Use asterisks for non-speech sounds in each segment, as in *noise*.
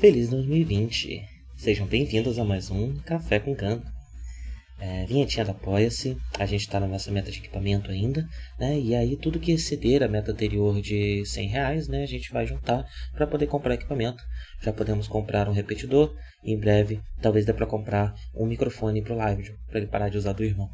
Feliz 2020! Sejam bem-vindos a mais um Café com Canto. É, vinhetinha da Apoia-se, a gente está na nossa meta de equipamento ainda, né? E aí tudo que exceder a meta anterior de 100 reais, né? A gente vai juntar para poder comprar equipamento. Já podemos comprar um repetidor, em breve talvez dê para comprar um microfone para o live, para ele parar de usar do irmão.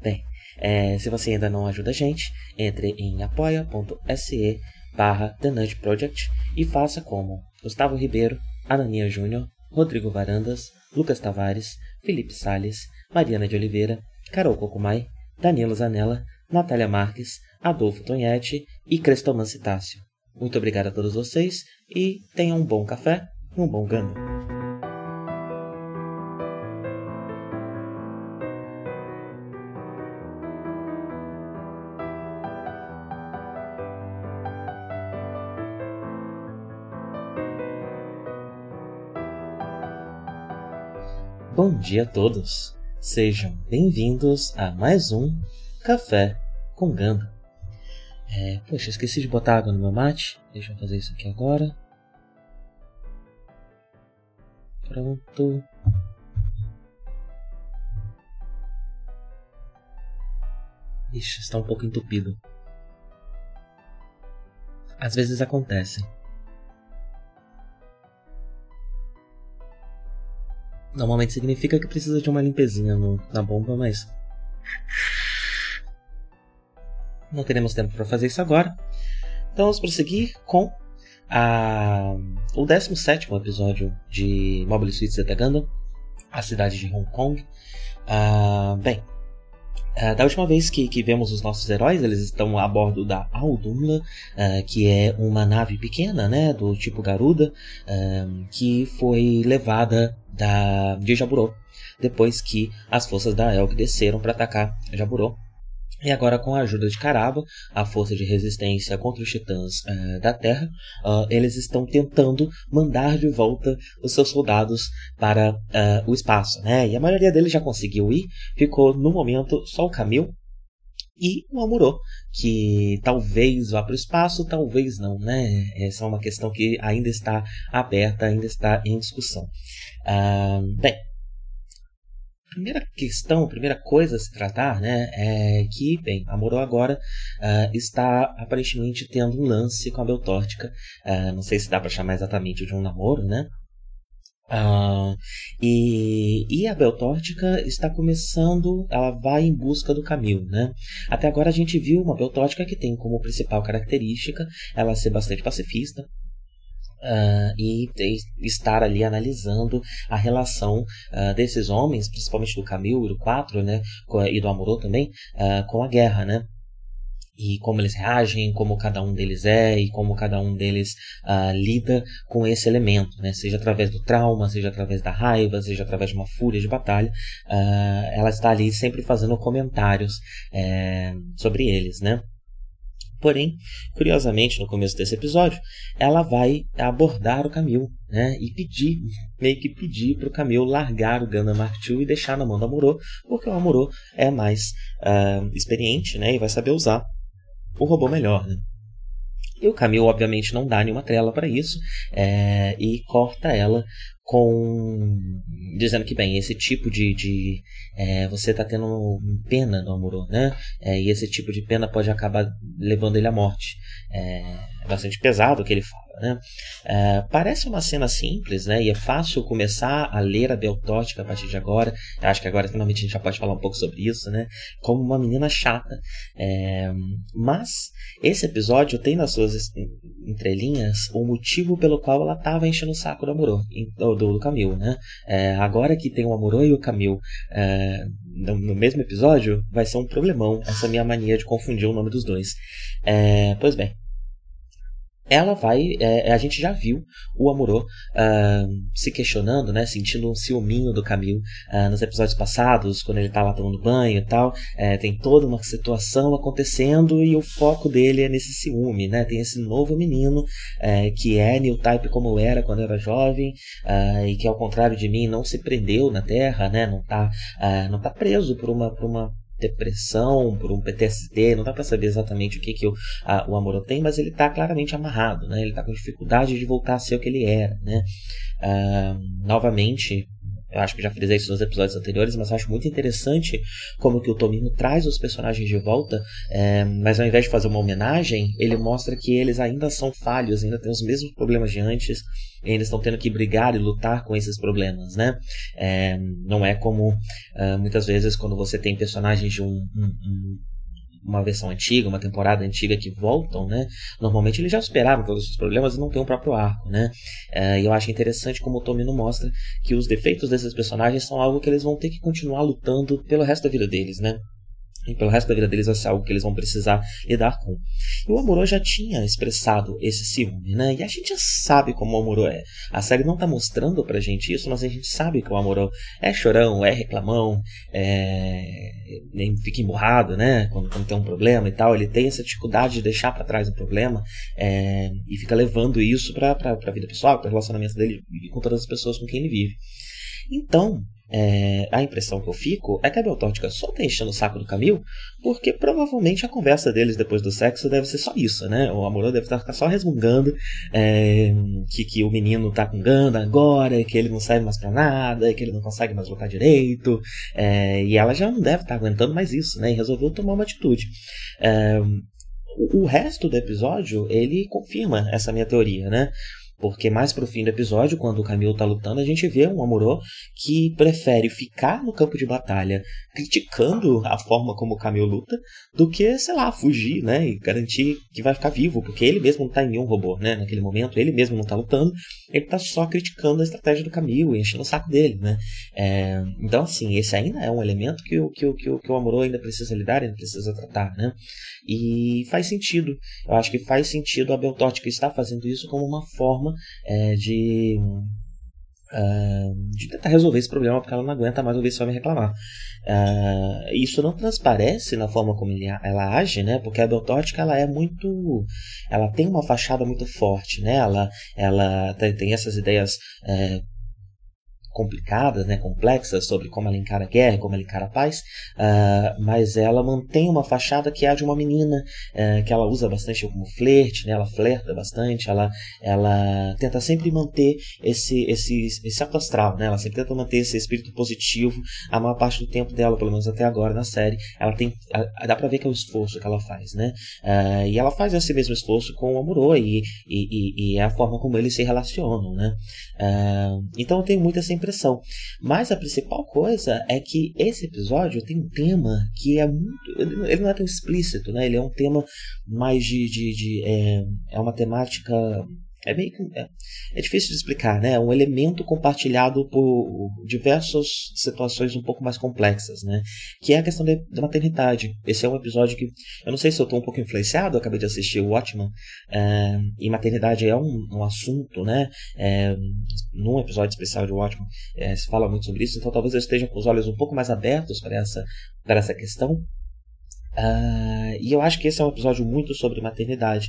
Bem, é, se você ainda não ajuda a gente, entre em apoia.se barra The Project e faça como Gustavo Ribeiro, Anania Júnior, Rodrigo Varandas, Lucas Tavares, Felipe Sales, Mariana de Oliveira, Carol Cocumai, Danilo Zanella, Natália Marques, Adolfo Tonhete e Crestoman Citácio. Muito obrigado a todos vocês e tenham um bom café e um bom gando. Bom dia a todos! Sejam bem-vindos a mais um Café com Ganda. É, poxa, esqueci de botar água no meu mate. Deixa eu fazer isso aqui agora. Pronto. Ixi, está um pouco entupido. Às vezes acontece. Normalmente significa que precisa de uma limpezinha no, na bomba, mas. Não teremos tempo para fazer isso agora. Então vamos prosseguir com a, o 17 episódio de Mobile Suit Zeta Gundam, a cidade de Hong Kong. Uh, bem, Uh, da última vez que, que vemos os nossos heróis, eles estão a bordo da Aldumla, uh, que é uma nave pequena, né, do tipo Garuda, uh, que foi levada da, de Jaburô, depois que as forças da Elk desceram para atacar Jaburô. E agora, com a ajuda de Caraba, a força de resistência contra os titãs uh, da Terra, uh, eles estão tentando mandar de volta os seus soldados para uh, o espaço. Né? E a maioria deles já conseguiu ir, ficou no momento só o Camil e o Amorô, que talvez vá para o espaço, talvez não. Né? Essa é uma questão que ainda está aberta, ainda está em discussão. bem, primeira questão, primeira coisa a se tratar, né, é que, bem, a Moro agora uh, está aparentemente tendo um lance com a Beltórtica. Uh, não sei se dá para chamar exatamente de um namoro, né? Uh, e, e a Beltórtica está começando, ela vai em busca do Camil, né? Até agora a gente viu uma Beltórtica que tem como principal característica ela ser bastante pacifista, Uh, e estar ali analisando a relação uh, desses homens, principalmente do Camil e do Quatro, né, e do Amorô também, uh, com a guerra, né? E como eles reagem, como cada um deles é e como cada um deles lida com esse elemento, né? Seja através do trauma, seja através da raiva, seja através de uma fúria de batalha, ela está ali sempre fazendo comentários é, sobre eles, né? Porém, curiosamente, no começo desse episódio, ela vai abordar o Camil, né? E pedir, meio que pedir para o Camil largar o Gundam Mark II e deixar na mão do Amuro, porque o Amuro é mais uh, experiente, né? E vai saber usar o robô melhor, né? E o Camil, obviamente, não dá nenhuma trela para isso é, e corta ela com dizendo que bem esse tipo de, de é, você está tendo pena no amor né? É, e esse tipo de pena pode acabar levando ele à morte. É, é bastante pesado o que ele fala né? É, parece uma cena simples, né? E é fácil começar a ler a Beltótica a partir de agora. Eu acho que agora finalmente a gente já pode falar um pouco sobre isso, né? Como uma menina chata. É, mas esse episódio tem nas suas entrelinhas o motivo pelo qual ela estava enchendo o saco do Amorô, do, do Camil, né? É, agora que tem o Amorô e o Camil é, no, no, mesmo episódio, vai ser um problemão essa minha mania de confundir o nome dos dois. É, pois bem, ela vai. É, a gente já viu o Amorô uh, se questionando, né? Sentindo um ciúminho do Camil uh, nos episódios passados, quando ele tá lá tomando banho e tal. É, tem toda uma situação acontecendo e o foco dele é nesse ciúme, né? Tem esse novo menino é, que é New Type como era quando era jovem uh, e que, ao contrário de mim, não se prendeu na Terra, né? Não tá, não tá preso por uma, por uma depressão, por um PTSD, não dá para saber exatamente o que, que o, a, o Amorô tem, mas ele está claramente amarrado, né? Ele está com dificuldade de voltar a ser o que ele era, né? Uh, novamente, eu acho que já frisei isso nos episódios anteriores, mas acho muito interessante como que o Tomino traz os personagens de volta, é, mas ao invés de fazer uma homenagem, ele mostra que eles ainda são falhos, ainda têm os mesmos problemas de antes, e eles estão tendo que brigar e lutar com esses problemas, né? É, não é como uh, muitas vezes quando você tem personagens de um, um uma versão antiga, uma temporada antiga que voltam, né? Normalmente eles já superaram todos os problemas e não tem um próprio arco, né? É, e eu acho interessante como o Tomino mostra que os defeitos desses personagens são algo que eles vão ter que continuar lutando pelo resto da vida deles, né? E pelo resto da vida deles vai ser algo que eles vão precisar lidar com. E o Amorô já tinha expressado esse ciúme, né? E a gente já sabe como o Amorô é. A série não tá mostrando pra gente isso, mas a gente sabe que o Amorô é chorão, é reclamão, é... fica emburrado, né? Quando, quando, tem um problema e tal. Ele tem essa dificuldade de deixar para trás o problema é... e fica levando isso pra, pra, pra vida pessoal, para relacionamento dele e com todas as pessoas com quem ele vive. Então, é, a impressão que eu fico é que a Beltótica só tá enchendo o saco do Camil porque provavelmente a conversa deles depois do sexo deve ser só isso, né? O Amorô deve estar só resmungando é, que, que o menino tá com ganda agora, que ele não serve mais pra nada, que ele não consegue mais lutar direito, é, e ela já não deve estar aguentando mais isso, né? E resolveu tomar uma atitude. É, o resto do episódio ele confirma essa minha teoria, né? Porque mais pro fim do episódio, quando o Camilo tá lutando, a gente vê um Amorô que prefere ficar no campo de batalha criticando a forma como o Camilo luta do que, sei lá, fugir, né? E garantir que vai ficar vivo, porque ele mesmo não tá em nenhum robô, né? Naquele momento, ele mesmo não tá lutando, ele tá só criticando a estratégia do Camilo e enchendo o saco dele, né? É, então, assim, esse ainda é um elemento que o, que, o, que, o, que o Amorô ainda precisa lidar, ainda precisa tratar, né? E faz sentido. Eu acho que faz sentido a Beltótica estar fazendo isso como uma forma é, de Uh, de tentar resolver esse problema porque ela não aguenta mais ouvir esse homem reclamar. Uh, isso não transparece na forma como ele, ela age, né? Porque a Beltótica ela é muito, ela tem uma fachada muito forte, né? Ela, ela tem, tem essas ideias uh, complicadas, né, complexas sobre como ela encara a guerra, como ela encara a paz, uh, mas ela mantém uma fachada que é a de uma menina, uh, que ela usa bastante como flerte, né, ela flerta bastante, ela, ela tenta sempre manter esse, esse, esse alto astral, né, ela sempre tenta manter esse espírito positivo a maior parte do tempo dela, pelo menos até agora na série, ela tem, dá pra ver que é o esforço que ela faz, né, uh, e ela faz esse mesmo esforço com o Amorô e, e, e, é a forma como eles se relacionam, né, então eu tenho muita essa impressão. Mas a principal coisa é que esse episódio tem um tema que é muito. Ele não é tão explícito, né? Ele é um tema mais de. de, de é, é uma temática é meio que. É, é, difícil de explicar, né? É um elemento compartilhado por diversas situações um pouco mais complexas, né? Que é a questão da maternidade. Esse é um episódio que. Eu não sei se eu estou um pouco influenciado, acabei de assistir o Watchman, é, e maternidade é um, um assunto, né? É, num episódio especial de Watchman é, se fala muito sobre isso, então talvez eu esteja com os olhos um pouco mais abertos para essa, para essa questão. Uh, e eu acho que esse é um episódio muito sobre maternidade,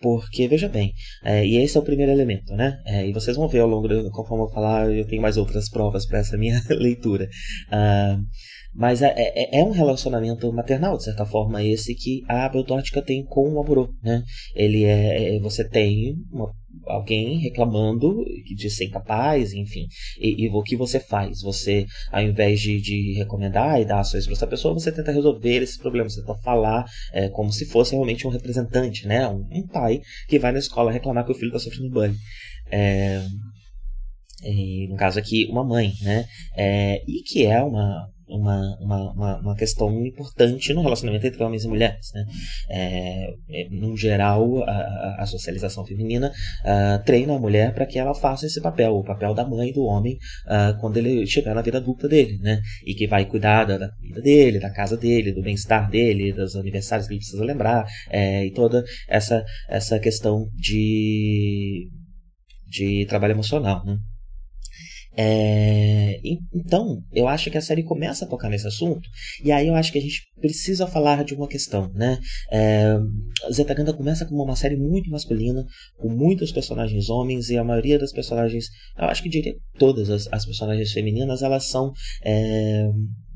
porque veja bem, é, e esse é o primeiro elemento, né? É, e vocês vão ver ao longo, do, conforme eu falar, eu tenho mais outras provas para essa minha *laughs* leitura. Uh, mas é, é, é, um relacionamento maternal, de certa forma, esse que a Beltótica tem com o Amorô, né? Ele é, é você tem uma alguém reclamando de ser incapaz, enfim. E, e, o que você faz? Você, ao invés de, de recomendar e dar ações para essa pessoa, você tenta resolver esse problema, você tenta falar é, como se fosse realmente um representante, né? Um, um, pai que vai na escola reclamar que o filho está sofrendo bullying. É, e, no caso aqui, uma mãe, né? É, e que é uma, uma, uma, uma, questão importante no relacionamento entre homens e mulheres. Né? É, é, no geral, a, a socialização feminina uh, treina a mulher para que ela faça esse papel, o papel da mãe do homem, uh, quando ele chegar na vida adulta dele, né? e que vai cuidar da, da vida dele, da casa dele, do bem-estar dele, dos aniversários que ele precisa lembrar, é, e toda essa, essa questão de, de trabalho emocional. Né? É, então, eu acho que a série começa a tocar nesse assunto, e aí eu acho que a gente precisa falar de uma questão, né? É, Zetaganda começa como uma série muito masculina, com muitos personagens homens, e a maioria das personagens, eu acho que diria todas as, as personagens femininas, elas são. É,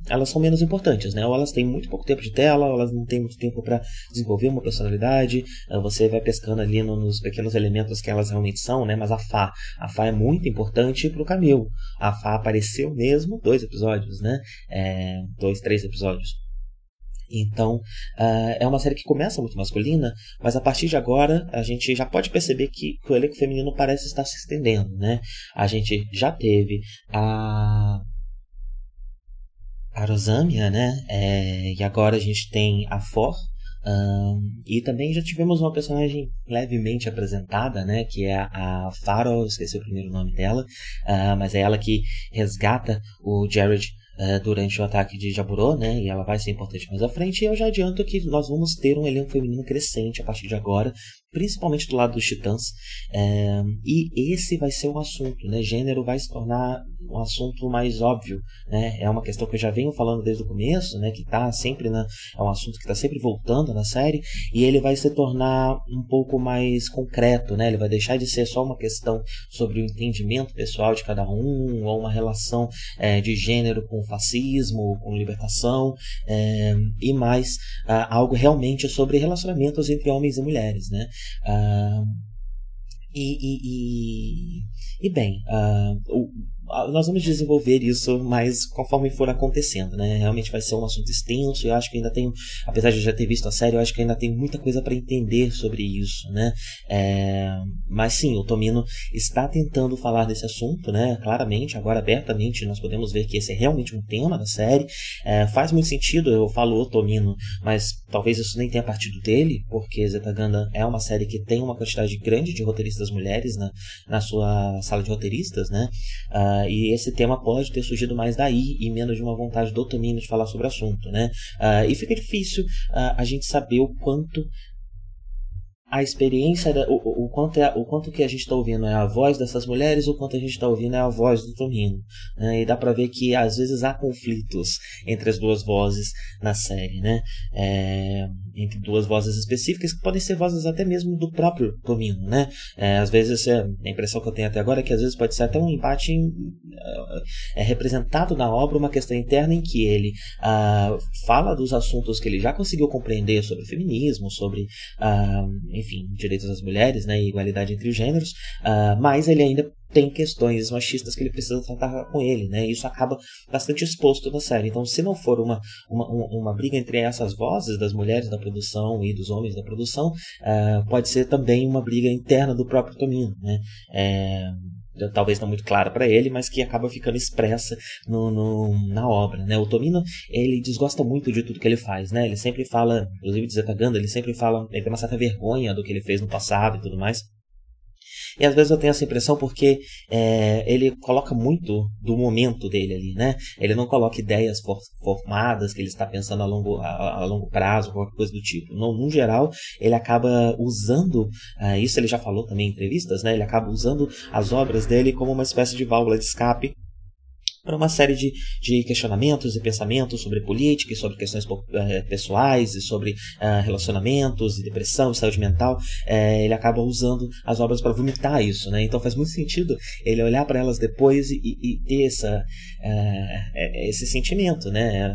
elas são menos importantes, né? Ou elas têm muito pouco tempo de tela, ou elas não têm muito tempo para desenvolver uma personalidade. Uh, você vai pescando ali no, nos pequenos elementos que elas realmente são, né? Mas a Fá, a Fá é muito importante pro Camil. A Fá apareceu mesmo dois episódios, né? É, dois, três episódios. Então, uh, é uma série que começa muito masculina, mas a partir de agora a gente já pode perceber que o elenco feminino parece estar se estendendo, né? A gente já teve a a Rosamia, né? É, e agora a gente tem a For. Um, e também já tivemos uma personagem levemente apresentada, né? Que é a, a Farol, esqueci o primeiro nome dela, uh, mas é ela que resgata o Jared uh, durante o ataque de Jaburo, né? E ela vai ser importante mais à frente. E eu já adianto que nós vamos ter um elenco feminino crescente a partir de agora, principalmente do lado dos Titãs. É, e esse vai ser um assunto, né? Gênero vai se tornar um assunto mais óbvio, né? É uma questão que eu já venho falando desde o começo, né? Que tá sempre na, é um assunto que está sempre voltando na série e ele vai se tornar um pouco mais concreto, né? Ele vai deixar de ser só uma questão sobre o entendimento pessoal de cada um ou uma relação é, de gênero com fascismo, com libertação é, e mais uh, algo realmente sobre relacionamentos entre homens e mulheres, né? Uh, e, e, e, e, bem, uh, nós vamos desenvolver isso mais conforme for acontecendo, né? Realmente vai ser um assunto extenso eu acho que ainda tenho, apesar de eu já ter visto a série, eu acho que ainda tem muita coisa para entender sobre isso, né? É, mas sim, o Tomino está tentando falar desse assunto, né? Claramente, agora abertamente, nós podemos ver que esse é realmente um tema da série. É, faz muito sentido, eu falo o Tomino, mas talvez isso nem tenha partido dele, porque Zetaganda é uma série que tem uma quantidade grande de roteiristas mulheres na, na sua sala de roteiristas, né? Uh, Uh, e esse tema pode ter surgido mais daí e menos de uma vontade do Tomino de falar sobre o assunto, né? Uh, e fica difícil uh, a gente saber o quanto a experiência, da, o, o, quanto é, o quanto que a gente está ouvindo é a voz dessas mulheres, o quanto a gente está ouvindo é a voz do Tomino. Né? E dá para ver que às vezes há conflitos entre as duas vozes na série, né? É, entre duas vozes específicas que podem ser vozes até mesmo do próprio Tomino, né? É, às vezes é, a impressão que eu tenho até agora é que às vezes pode ser até um empate em, é, é representado na obra uma questão interna em que ele ah, fala dos assuntos que ele já conseguiu compreender sobre feminismo, sobre ah, enfim, direitos das mulheres, né, e igualdade entre os gêneros, uh, mas ele ainda tem questões machistas que ele precisa tratar com ele, né? Isso acaba bastante exposto na série. Então, se não for uma, uma, uma briga entre essas vozes das mulheres da produção e dos homens da produção, uh, pode ser também uma briga interna do próprio Tomino, né? É, talvez não muito clara para ele, mas que acaba ficando expressa no, no, na obra, né? O Tomino, ele desgosta muito de tudo que ele faz, né? Ele sempre fala, inclusive de Zetaganda, ele sempre fala, ele tem uma certa vergonha do que ele fez no passado e tudo mais. E às vezes eu tenho essa impressão porque é, ele coloca muito do momento dele ali, né? Ele não coloca ideias for, formadas que ele está pensando a longo, a, a longo prazo, qualquer coisa do tipo. No, no geral, ele acaba usando, uh, isso ele já falou também em entrevistas, né? Ele acaba usando as obras dele como uma espécie de válvula de escape para uma série de, de questionamentos e pensamentos sobre política e sobre questões é, pessoais e sobre uh, relacionamentos e depressão e saúde mental. É, ele acaba usando as obras para vomitar isso, né? Então faz muito sentido ele olhar para elas depois e, e, ter essa, esse sentimento, né?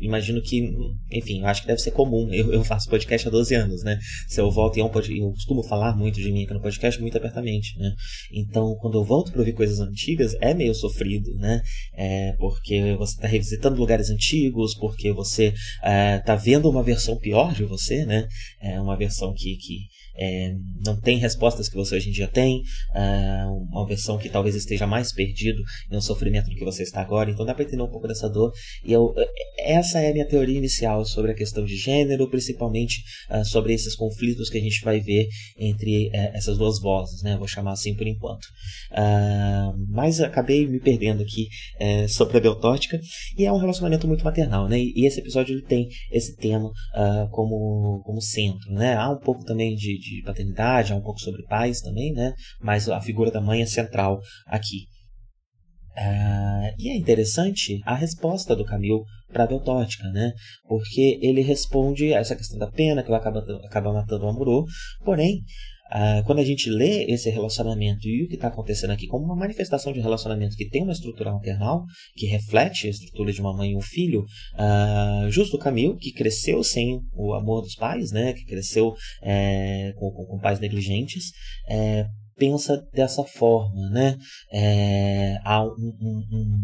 imagino que, enfim, acho que deve ser comum. Eu, eu faço podcast há 12 anos, né? Se eu volto e é um podcast, eu costumo falar muito de mim aqui no podcast muito abertamente, né? Então, quando eu volto para ouvir coisas antigas, é meio sofrido, né? É, porque você está revisitando lugares antigos, porque você está é, vendo uma versão pior de você, né? É uma versão que, que é, não tem respostas que você hoje em dia tem, é, uma versão que talvez esteja mais perdido em um sofrimento do que você está agora, então dá para entender um pouco dessa dor. E eu, essa é a minha teoria inicial sobre a questão de gênero, principalmente uh, sobre esses conflitos que a gente vai ver entre uh, essas duas vozes, né? Vou chamar assim por enquanto. Uh, mas acabei me perdendo aqui uh, sobre a Beltótica e é um relacionamento muito maternal, né? E, esse episódio ele tem esse tema como, como centro, né? Há um pouco também de, de paternidade, há um pouco sobre pais também, né? Mas a figura da mãe é central aqui. Uh, e é interessante a resposta do Camil para a Beltótica, né? Porque ele responde a essa questão da pena, que vai acabar, acaba matando o Amuro, porém, Uh, quando a gente lê esse relacionamento e o que está acontecendo aqui como uma manifestação de relacionamento que tem uma estrutura maternal, que reflete a estrutura de uma mãe e um filho, uh, justo Camille, que cresceu sem o amor dos pais, né, que cresceu é, com, com, com, pais negligentes, é, pensa dessa forma, né? É, há um, um, um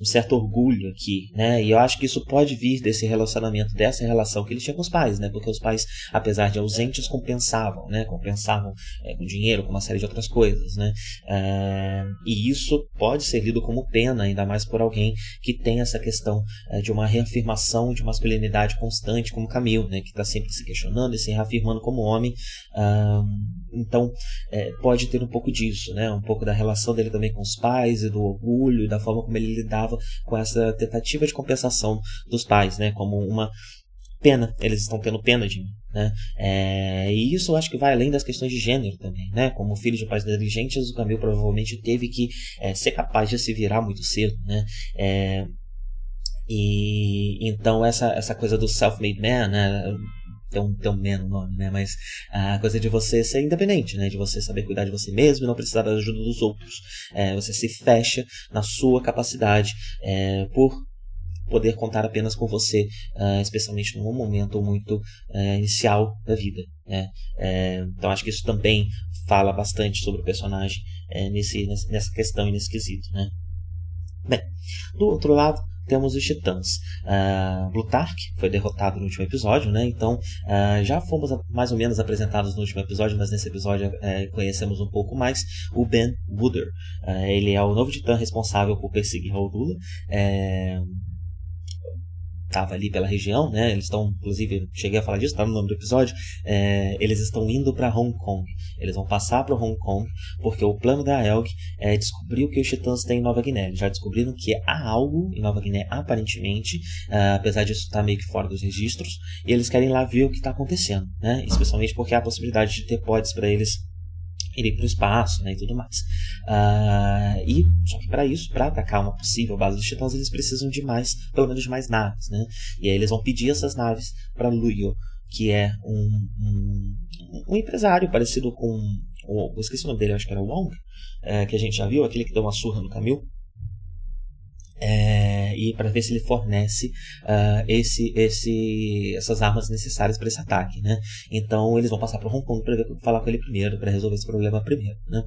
um certo orgulho aqui, né? E eu acho que isso pode vir desse relacionamento, dessa relação que ele tinha com os pais, né? Porque os pais, apesar de ausentes, compensavam, né? Compensavam é, com dinheiro, com uma série de outras coisas, né? É, e isso pode ser lido como pena, ainda mais por alguém que tem essa questão é, de uma reafirmação de masculinidade constante, como Camille, né? Que está sempre se questionando e se reafirmando como homem. Então, é, pode ter um pouco disso, né? Um pouco da relação dele também com os pais e do orgulho, da forma como ele lidava com essa tentativa de compensação dos pais, né? Como uma pena, eles estão tendo pena de mim. Né? É, e isso eu acho que vai além das questões de gênero também. Né? Como filho de pais negligentes, o Camilo provavelmente teve que é, ser capaz de se virar muito cedo. Né? É, e então essa, essa coisa do self-made man, né? Tem um menos nome, né? Mas a coisa de você ser independente, né? De você saber cuidar de você mesmo e não precisar da ajuda dos outros. É, você se fecha na sua capacidade é, por poder contar apenas com você, uh, especialmente num momento muito uh, inicial da vida. Né? É, então acho que isso também fala bastante sobre o personagem é, nesse, nessa questão e nesse quesito. Né? Bem, do outro lado, temos os Titãs. Uh, foi derrotado no último episódio, né? Então uh, já fomos mais ou menos apresentados no último episódio, mas nesse episódio uh, conhecemos um pouco mais o Ben Wooder. Uh, ele é o novo Titã responsável por perseguir Raudula. É estava ali pela região, né? Eles estão, inclusive, cheguei a falar disso, está no nome do episódio. É, eles estão indo para Hong Kong. Eles vão passar para Hong Kong porque o plano da Elg é descobrir o que os titãs têm em Nova Guiné. Eles já descobriram que há algo em Nova Guiné, aparentemente, uh, apesar disso estar tá meio que fora dos registros, e eles querem lá ver o que está acontecendo, né? Especialmente porque há a possibilidade de ter pods para eles ir para o espaço né, e tudo mais. Uh, e só que para isso, para atacar uma possível base dos titãs, eles precisam de mais, pelo menos de mais naves, né? E aí eles vão pedir essas naves para Luyo, que é um, um, um, empresário parecido com eu esqueci o nome dele, acho que era Wong, é, que a gente já viu, aquele que deu uma surra no Camil é, e para ver se ele fornece uh, esse, esse, essas armas necessárias para esse ataque, né? Então eles vão passar para Hong Kong para falar com ele primeiro, para resolver esse problema primeiro, né?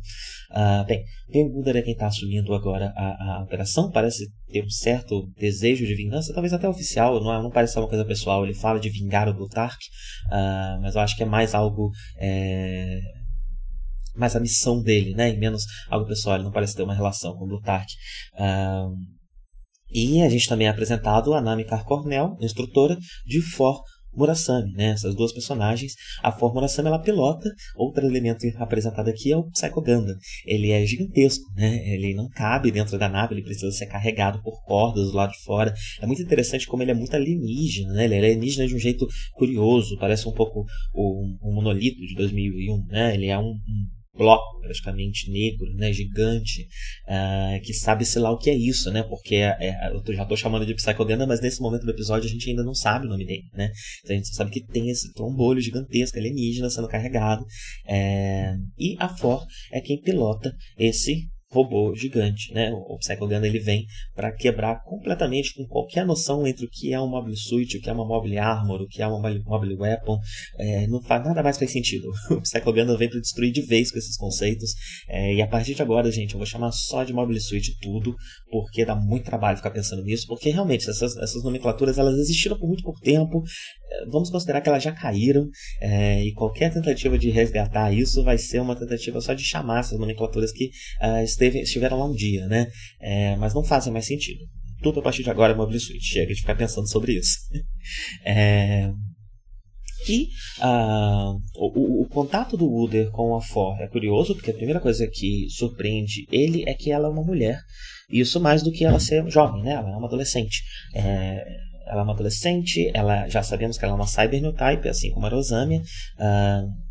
Uh, bem, Ben Gundar é quem está assumindo agora a, a, operação, parece ter um certo desejo de vingança, talvez até oficial, não, é, não parece ser uma coisa pessoal, ele fala de vingar o Plutarch, uh, mas eu acho que é mais algo é, mais a missão dele, né? E menos algo pessoal. Ele não parece ter uma relação com o Plutarch. Uh, e a gente também é apresentado a Namikar Cornell, instrutora de For Murasame, né? Essas duas personagens. A For Murasame ela pilota. Outro elemento apresentado aqui é o Psycho Ganda. Ele é gigantesco, né? Ele não cabe dentro da nave, ele precisa ser carregado por cordas do lado de fora. É muito interessante como ele é muito alienígena, né? Ele é alienígena de um jeito curioso, parece um pouco o, o monolito de 2001, né? Ele é um, um bloco praticamente negro, né, gigante, uh, que sabe se lá o que é isso, né, porque é, é, eu já estou chamando de Psychodenda, mas nesse momento do episódio a gente ainda não sabe o nome dele, né, então a gente sabe que tem esse trombolho gigantesco alienígena sendo carregado, é, e a For é quem pilota esse robô gigante, né? O Psycho Gun ele vem para quebrar completamente com qualquer noção entre o que é um Mobile Suit, o que é uma Mobile Armor, o que é uma Mobile Weapon, é, não faz nada mais faz sentido. *laughs* O Psycho Gun vem para destruir de vez com esses conceitos é, e a partir de agora, gente, eu vou chamar só de Mobile Suit tudo, porque dá muito trabalho ficar pensando nisso, porque realmente essas, essas nomenclaturas elas existiram por muito pouco tempo, é, vamos considerar que elas já caíram é, e qualquer tentativa de resgatar isso vai ser uma tentativa só de chamar essas nomenclaturas que uh, esteve, estiveram lá um dia, né? É, mas não fazem mais sentido. Tudo a partir de agora é Mobile Suite. Chega de ficar pensando sobre isso. *laughs* é, e uh, o, o, contato do Wooder com a For é curioso, porque a primeira coisa que surpreende ele é que ela é uma mulher. Isso mais do que ela ser jovem, né? Ela é uma adolescente. É, ela é uma adolescente, ela já sabemos que ela é uma cyberneotype, assim como a Rosamia. Uh,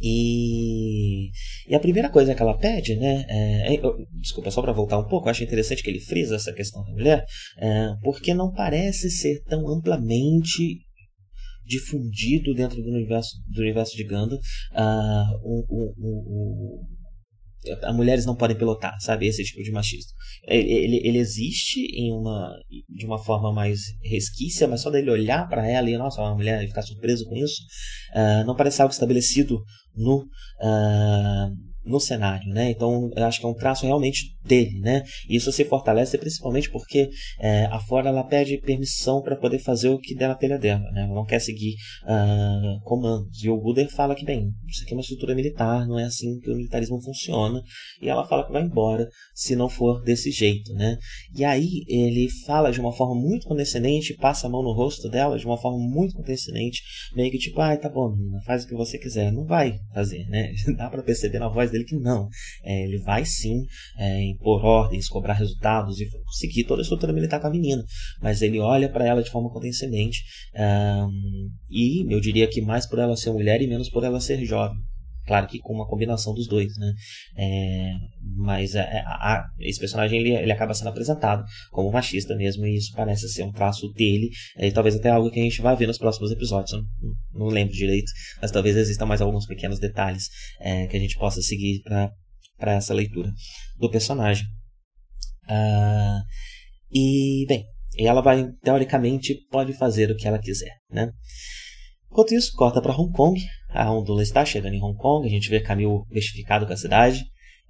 e, e a primeira coisa que ela pede, né? É, é, desculpa, só para voltar um pouco, eu acho interessante que ele frisa essa questão da mulher, é, porque não parece ser tão amplamente difundido dentro do universo, do universo de Ganda. Uh, o, o, o, mulheres não podem pilotar, sabe? Esse tipo de machismo. Ele, ele, ele, existe em uma, de uma forma mais resquícia, mas só dele olhar para ela e, nossa, uma mulher ficar surpreso com isso, uh, não parece algo estabelecido no, uh, no cenário, né? Então, eu acho que é um traço realmente dele, né? Isso se fortalece principalmente porque é, a Ford ela pede permissão para poder fazer o que der na telha dela, né? Ela não quer seguir uh, comandos. E o Guder fala que, bem, isso aqui é uma estrutura militar, não é assim que o militarismo funciona. E ela fala que vai embora se não for desse jeito, né? E aí ele fala de uma forma muito condescendente, passa a mão no rosto dela de uma forma muito condescendente, meio que tipo, ai, tá bom, faz o que você quiser. Não vai fazer, né? *laughs* Dá para perceber na voz dele que não. É, ele vai sim é, impor ordens, cobrar resultados e seguir toda a estrutura militar com a menina. Mas ele olha para ela de forma condescendente um, e eu diria que mais por ela ser mulher e menos por ela ser jovem. Claro que com uma combinação dos dois, né? É, mas é, é, a, a, esse personagem ele, ele acaba sendo apresentado como machista mesmo, e isso parece ser um traço dele, e talvez até algo que a gente vai ver nos próximos episódios. Eu não, não lembro direito, mas talvez existam mais alguns pequenos detalhes é, que a gente possa seguir para essa leitura do personagem. Uh, e, bem, ela vai, teoricamente, pode fazer o que ela quiser, né? Enquanto isso, corta para Hong Kong. A Ondula está chegando em Hong Kong. A gente vê Camille bestificado com a cidade.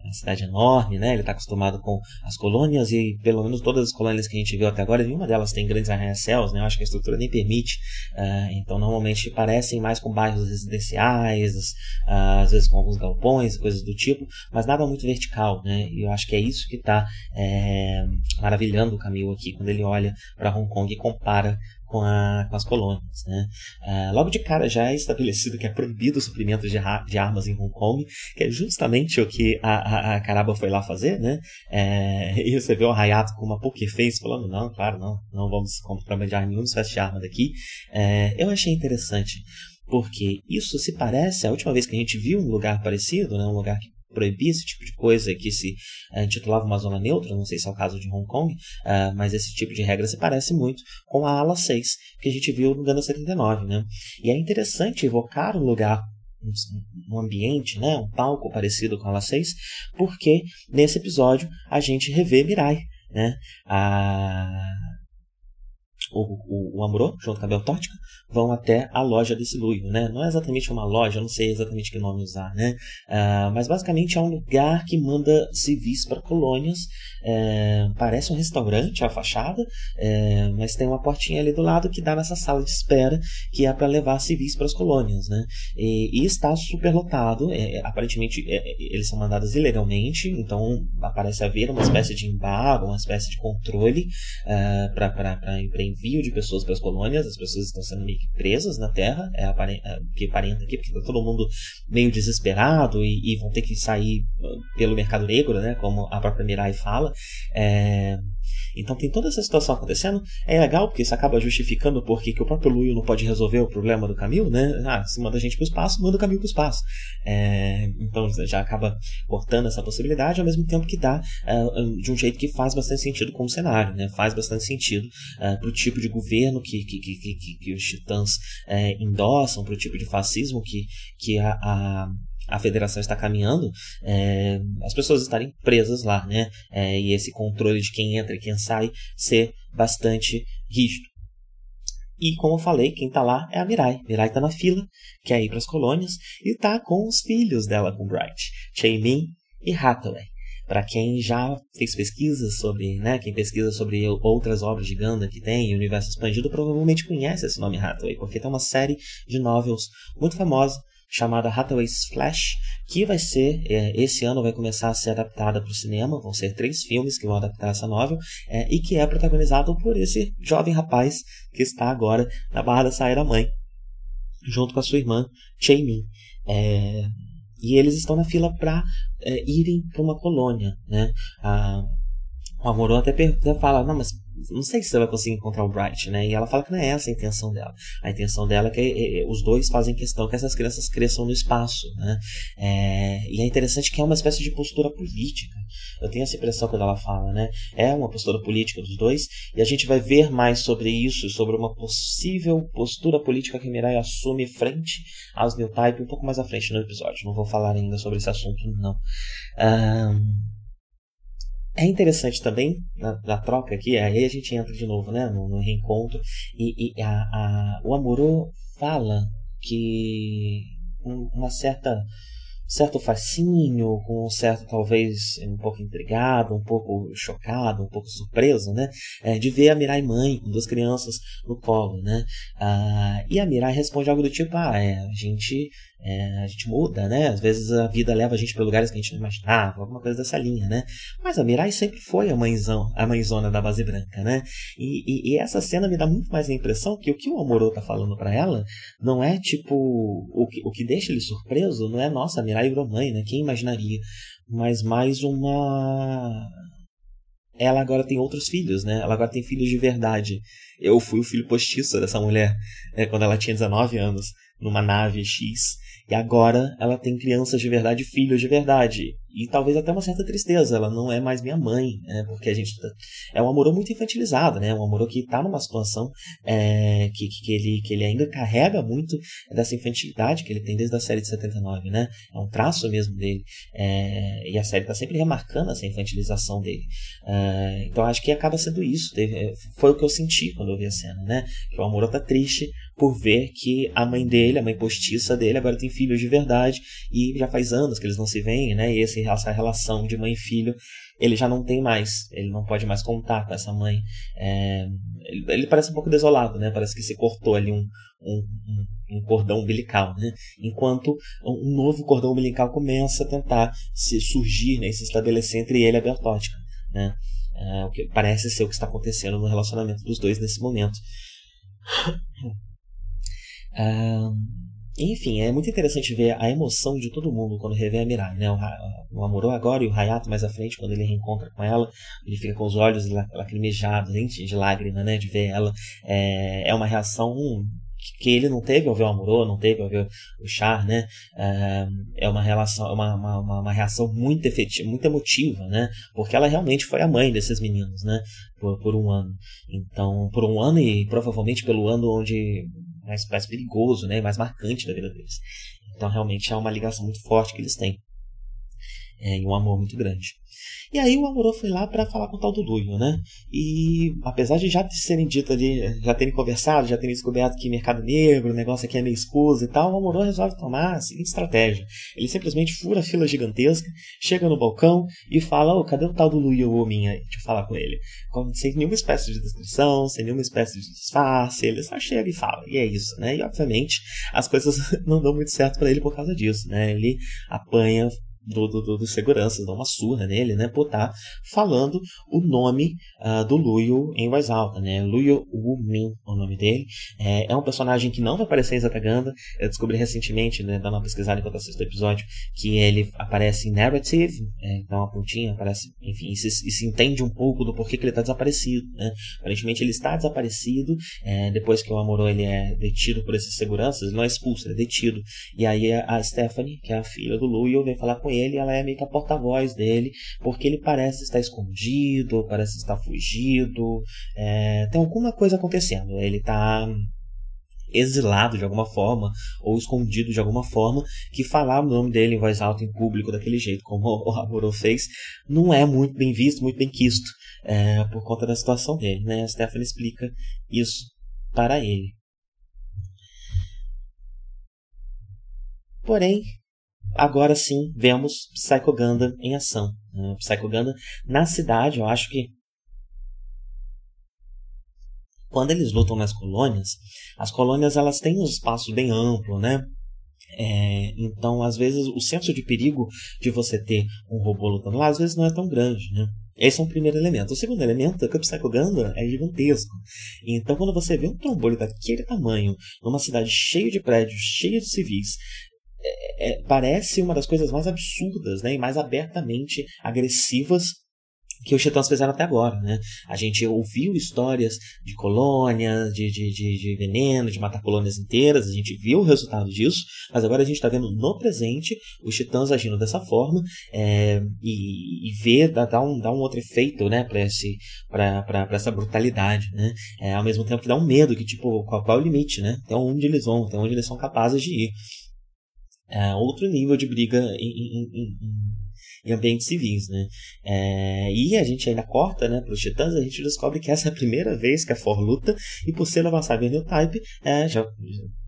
É uma cidade enorme, né? Ele está acostumado com as colônias e pelo menos todas as colônias que a gente viu até agora, nenhuma delas tem grandes arranha-céus, né? Eu acho que a estrutura nem permite. Uh, então, normalmente parecem mais com bairros residenciais, uh, às vezes com alguns galpões coisas do tipo, mas nada muito vertical, né? E eu acho que é isso que está é, maravilhando o Camille aqui quando ele olha para Hong Kong e compara com, a, com as colônias. Né? Uh, logo de cara já é estabelecido que é proibido o suprimento de, de, armas em Hong Kong, que é justamente o que a, a, a Caraba foi lá fazer, né? É, e você vê o Hayato com uma poker face falando, não, claro, não, não vamos contrabandear nenhum espécie de arma daqui. É, eu achei interessante, porque isso se parece, a última vez que a gente viu um lugar parecido, né, um lugar que proibir esse tipo de coisa que se uh, intitulava uma zona neutra, não sei se é o caso de Hong Kong, uh, mas esse tipo de regra se parece muito com a ala 6 que a gente viu no Gana 79, né? E é interessante evocar um lugar um ambiente, né, um palco parecido com a ala 6, porque nesse episódio a gente revê Mirai, né? A o, o, o Amuro, junto com a Beltótica, vão até a loja desse Luio, né? Não é exatamente uma loja, não sei exatamente que nome usar, né? Uh, mas basicamente é um lugar que manda civis para colônias. É, parece um restaurante, a fachada, é, mas tem uma portinha ali do lado que dá nessa sala de espera que é para levar civis para as colônias, né? E, e está super lotado. É, aparentemente é, eles são mandados ilegalmente, então parece haver uma espécie de embargo, uma espécie de controle uh, para envio de pessoas para as colônias. As pessoas estão sendo meio que presas na Terra, é, é que aparenta aqui, porque está todo mundo meio desesperado e, e, vão ter que sair uh, pelo mercado negro, né, como a própria Mirai fala. É, então tem toda essa situação acontecendo. É legal porque isso acaba justificando porque que o próprio Luio não pode resolver o problema do Camil, né? Ah, se manda a gente para o espaço, manda o Camil para o espaço. É, então já acaba cortando essa possibilidade, ao mesmo tempo que dá é, de um jeito que faz bastante sentido com o cenário, né? Faz bastante sentido é, para o tipo de governo que, que, que, que, que os titãs é, endossam, para o tipo de fascismo que, que a, a a federação está caminhando, é, as pessoas estarem presas lá, né? É, e esse controle de quem entra e quem sai ser bastante rígido. E como eu falei, quem está lá é a Mirai. Mirai está na fila, quer ir para as colônias e está com os filhos dela com Bright, Chae-Min e Hathaway. Para quem já fez pesquisas sobre, né, quem pesquisa sobre outras obras de Ganda que tem, Universo Expandido, provavelmente conhece esse nome Hathaway, porque tem uma série de novels muito famosa chamada Hathaway's Flash, que vai ser, é, esse ano vai começar a ser adaptada para o cinema, vão ser três filmes que vão adaptar essa novel, é, e que é protagonizado por esse jovem rapaz que está agora na Barra da Saia da Mãe, junto com a sua irmã, Jamie. É, e eles estão na fila para é, irem para uma colônia. Né? A, o Amorô até, até fala, não, mas não sei se você vai conseguir encontrar o Bright, né? E ela fala que não é essa a intenção dela. A intenção dela é que é, é, os dois fazem questão que essas crianças cresçam no espaço, né? É, e é interessante que é uma espécie de postura política. Eu tenho essa impressão quando ela fala, né? É uma postura política dos dois e a gente vai ver mais sobre isso, sobre uma possível postura política que Mirai assume frente aos New Type um pouco mais à frente no episódio. Não vou falar ainda sobre esse assunto, não. Um, é interessante também, na, na, troca aqui, aí a gente entra de novo né, no, no reencontro, e, e a, a, o Amorô fala que uma certa certo fascínio, com um certo talvez um pouco intrigado, um pouco chocado, um pouco surpreso, né, é, de ver a Mirai mãe com duas crianças no colo, né, ah, e a Mirai responde algo do tipo, ah, é, a gente é, a gente muda, né? Às vezes a vida leva a gente para lugares que a gente não imaginava, alguma coisa dessa linha, né? Mas a Mirai sempre foi a mãezão, a mãezona da base branca, né? E, e, e, essa cena me dá muito mais a impressão que o que o Amorô tá falando para ela não é tipo o que, o que deixa ele surpreso, não é nossa, a Mirai virou mãe, né? Quem imaginaria? Mas mais uma ela agora tem outros filhos, né? Ela agora tem filhos de verdade. Eu fui o filho postiço dessa mulher né, quando ela tinha 19 anos, numa nave X. E agora ela tem crianças de verdade, filhos de verdade. E talvez até uma certa tristeza, ela não é mais minha mãe, né? Porque a gente tá... é um amor muito infantilizado, né? Um amor que está numa situação é, que, que, ele, que ele ainda carrega muito dessa infantilidade que ele tem desde a série de 79, né? É um traço mesmo dele. É, e a série está sempre remarcando essa infantilização dele. É, então acho que acaba sendo isso. É, foi o que eu senti quando eu vi a cena, né? Que o amor está triste por ver que a mãe dele, a mãe postiça dele, agora tem filhos de verdade e já faz anos que eles não se veem, né? E essa relação de mãe e filho ele já não tem mais, ele não pode mais contar com essa mãe. É, ele, ele, parece um pouco desolado, né? Parece que se cortou ali um, um, um, cordão umbilical, né? Enquanto um novo cordão umbilical começa a tentar se surgir né? e se estabelecer entre ele e a Bertótica, né? É, o que parece ser o que está acontecendo no relacionamento dos dois nesse momento. Enfim, é muito interessante ver a emoção de todo mundo quando revê a Mirai, né? O, o agora e o Hayato mais à frente, quando ele reencontra com ela, ele fica com os olhos lacrimejados, de lágrima, né? De ver ela. É, é uma reação que ele não teve ao ver o Amorô, não teve ao ver o Char, né? É uma relação, uma, uma, uma reação muito efetiva, muito emotiva, né? Porque ela realmente foi a mãe desses meninos, né? Por, por um ano. Então, por um ano e provavelmente pelo ano onde mais, mais perigoso, né, mais marcante da vida deles. Então realmente é uma ligação muito forte que eles têm. É, e um amor muito grande. E aí o Amorô foi lá para falar com o tal do Luio, né? E apesar de já terem dito ali, já terem conversado, já terem descoberto que mercado negro, o negócio aqui é meio escuso e tal, o Amorô resolve tomar a seguinte estratégia. Ele simplesmente fura a fila gigantesca, chega no balcão e fala, ô, oh, cadê o tal do Luio Ominha? Deixa eu falar com ele. Sem nenhuma espécie de descrição, sem nenhuma espécie de disfarce, ele só chega e fala. E é isso, né? E obviamente as coisas *laughs* não dão muito certo para ele por causa disso, né? Ele apanha do, do, do seguranças, dá uma surra nele, né, por estar tá falando o nome uh, do Luyo em voz alta, né, Luyo Wu-min, o nome dele, é, é, um personagem que não vai aparecer em Zataganda, eu descobri recentemente, né, dando uma pesquisada enquanto assisto o episódio, que ele aparece em Narrative, é, dá uma pontinha, aparece, enfim, e se, e se entende um pouco do porquê que ele está desaparecido, né, aparentemente ele está desaparecido, é, depois que o Amorô ele é detido por esses seguranças, ele não é expulso, ele é detido, e aí a Stephanie, que é a filha do Luyo, vem falar com ele ele, ela é meio que a porta-voz dele, porque ele parece estar escondido, parece estar fugido, é, tem alguma coisa acontecendo. Ele está exilado de alguma forma ou escondido de alguma forma que falar o nome dele em voz alta em público daquele jeito como *laughs* o Amorô fez não é muito bem visto, muito bem quisto é, por conta da situação dele, né? A Stephanie explica isso para ele. Porém, agora sim vemos Psycho Gundam em ação. Né? Psycho Gundam na cidade, eu acho que quando eles lutam nas colônias, as colônias elas têm um espaço bem amplo, né? É, então, às vezes, o senso de perigo de você ter um robô lutando lá, às vezes não é tão grande, né? Esse é um primeiro elemento. O segundo elemento é que o Psycho Gundam é gigantesco. Então, quando você vê um trombolho daquele tamanho, numa cidade cheia de prédios, cheia de civis, é, parece uma das coisas mais absurdas né, e mais abertamente agressivas que os titãs fizeram até agora, né? A gente ouviu histórias de colônias, de, de, de, de, veneno, de matar colônias inteiras, a gente viu o resultado disso, mas agora a gente está vendo no presente os titãs agindo dessa forma é, e, e ver, dá, dá, um, dá um outro efeito, né, para essa brutalidade, né? É, ao mesmo tempo que dá um medo, que tipo, qual, qual é o limite, né? Até onde eles vão, até onde eles são capazes de ir. É, outro nível de briga em, em, em, em ambientes civis, né? É, e a gente ainda corta, né, para os titãs, a gente descobre que essa é a primeira vez que a For luta, e por ser nova saga New Type, é, já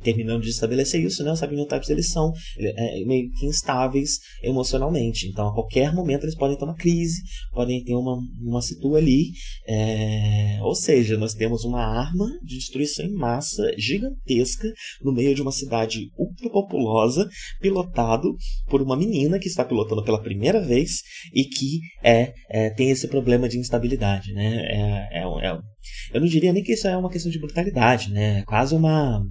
terminando de estabelecer isso, né, os Cyber New Types eles são é, meio que instáveis emocionalmente, então a qualquer momento eles podem ter uma crise, podem ter uma, uma situa ali, é, ou seja, nós temos uma arma de destruição em massa gigantesca no meio de uma cidade ultra populosa, pilotado por uma menina que está pilotando pela primeira vez e que é, é tem esse problema de instabilidade, né? É, é, é, eu não diria nem que isso é uma questão de brutalidade, né? É quase uma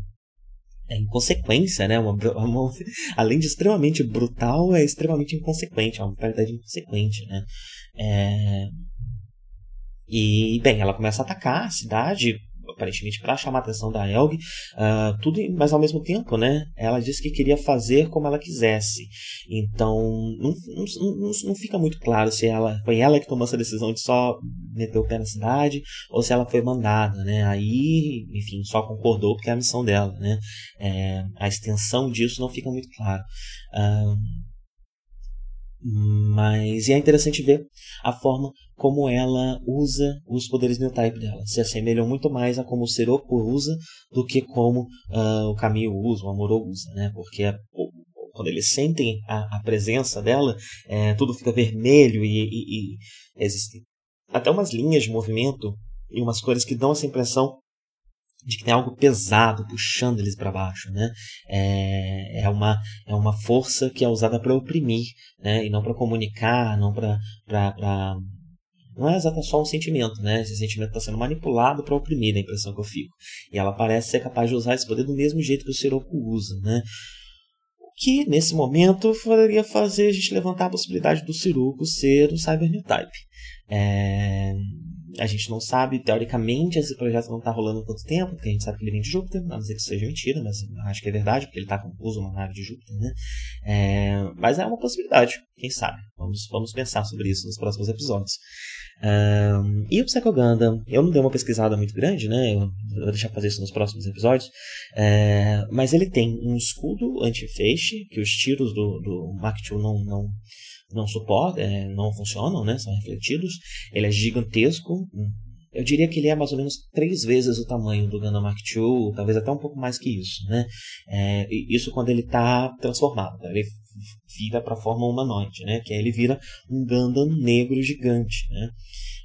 é inconsequência, né? Uma, *laughs* uma, além de extremamente brutal, é extremamente inconsequente, é uma brutalidade inconsequente, né? É, e, bem, ela começa a atacar a cidade, aparentemente para chamar a atenção da Elg, uh, tudo, mas ao mesmo tempo, né, ela disse que queria fazer como ela quisesse. Então, não, não, não, fica muito claro se ela foi ela que tomou essa decisão de só meter o pé na cidade ou se ela foi mandada, né? Aí, enfim, só concordou porque é a missão dela, né? É, a extensão disso não fica muito claro. Uh, mas é interessante ver a forma como ela usa os poderes new type dela. Se assemelham muito mais a como o Seroku usa do que como uh, o Camille usa, o Amuro usa, né? Porque quando eles sentem a, a presença dela, é, tudo fica vermelho e, e, e existem até umas linhas de movimento e umas cores que dão essa impressão de que tem algo pesado puxando eles para baixo, né? É, é, uma, é uma força que é usada para oprimir, né? E não para comunicar, não para não é exatamente só um sentimento, né? Esse sentimento está sendo manipulado para oprimir, a impressão que eu fico. E ela parece ser capaz de usar esse poder do mesmo jeito que o Siroku usa, né? O que, nesse momento, poderia fazer a gente levantar a possibilidade do Siroku ser um Cyber New Type. É... A gente não sabe, teoricamente, esse projeto não está rolando há tanto tempo, porque a gente sabe que ele vem de Júpiter, a não ser que seja mentira, mas acho que é verdade, porque ele está com uso uma nave de Júpiter, né? É... Mas é uma possibilidade, quem sabe? Vamos, vamos pensar sobre isso nos próximos episódios. Um, e o Psycho Gundam, eu não dei uma pesquisada muito grande, né? Eu vou deixar fazer isso nos próximos episódios. É, mas ele tem um escudo anti-feixe, que os tiros do, do Mark II não, não, não suportam, é, não funcionam, né? São refletidos. Ele é gigantesco. Eu diria que ele é mais ou menos três vezes o tamanho do Gundam Mark II, talvez até um pouco mais que isso, né? É, isso quando ele está transformado. Ele vira para a forma humanoide, né? Que aí ele vira um Gundam negro gigante, né?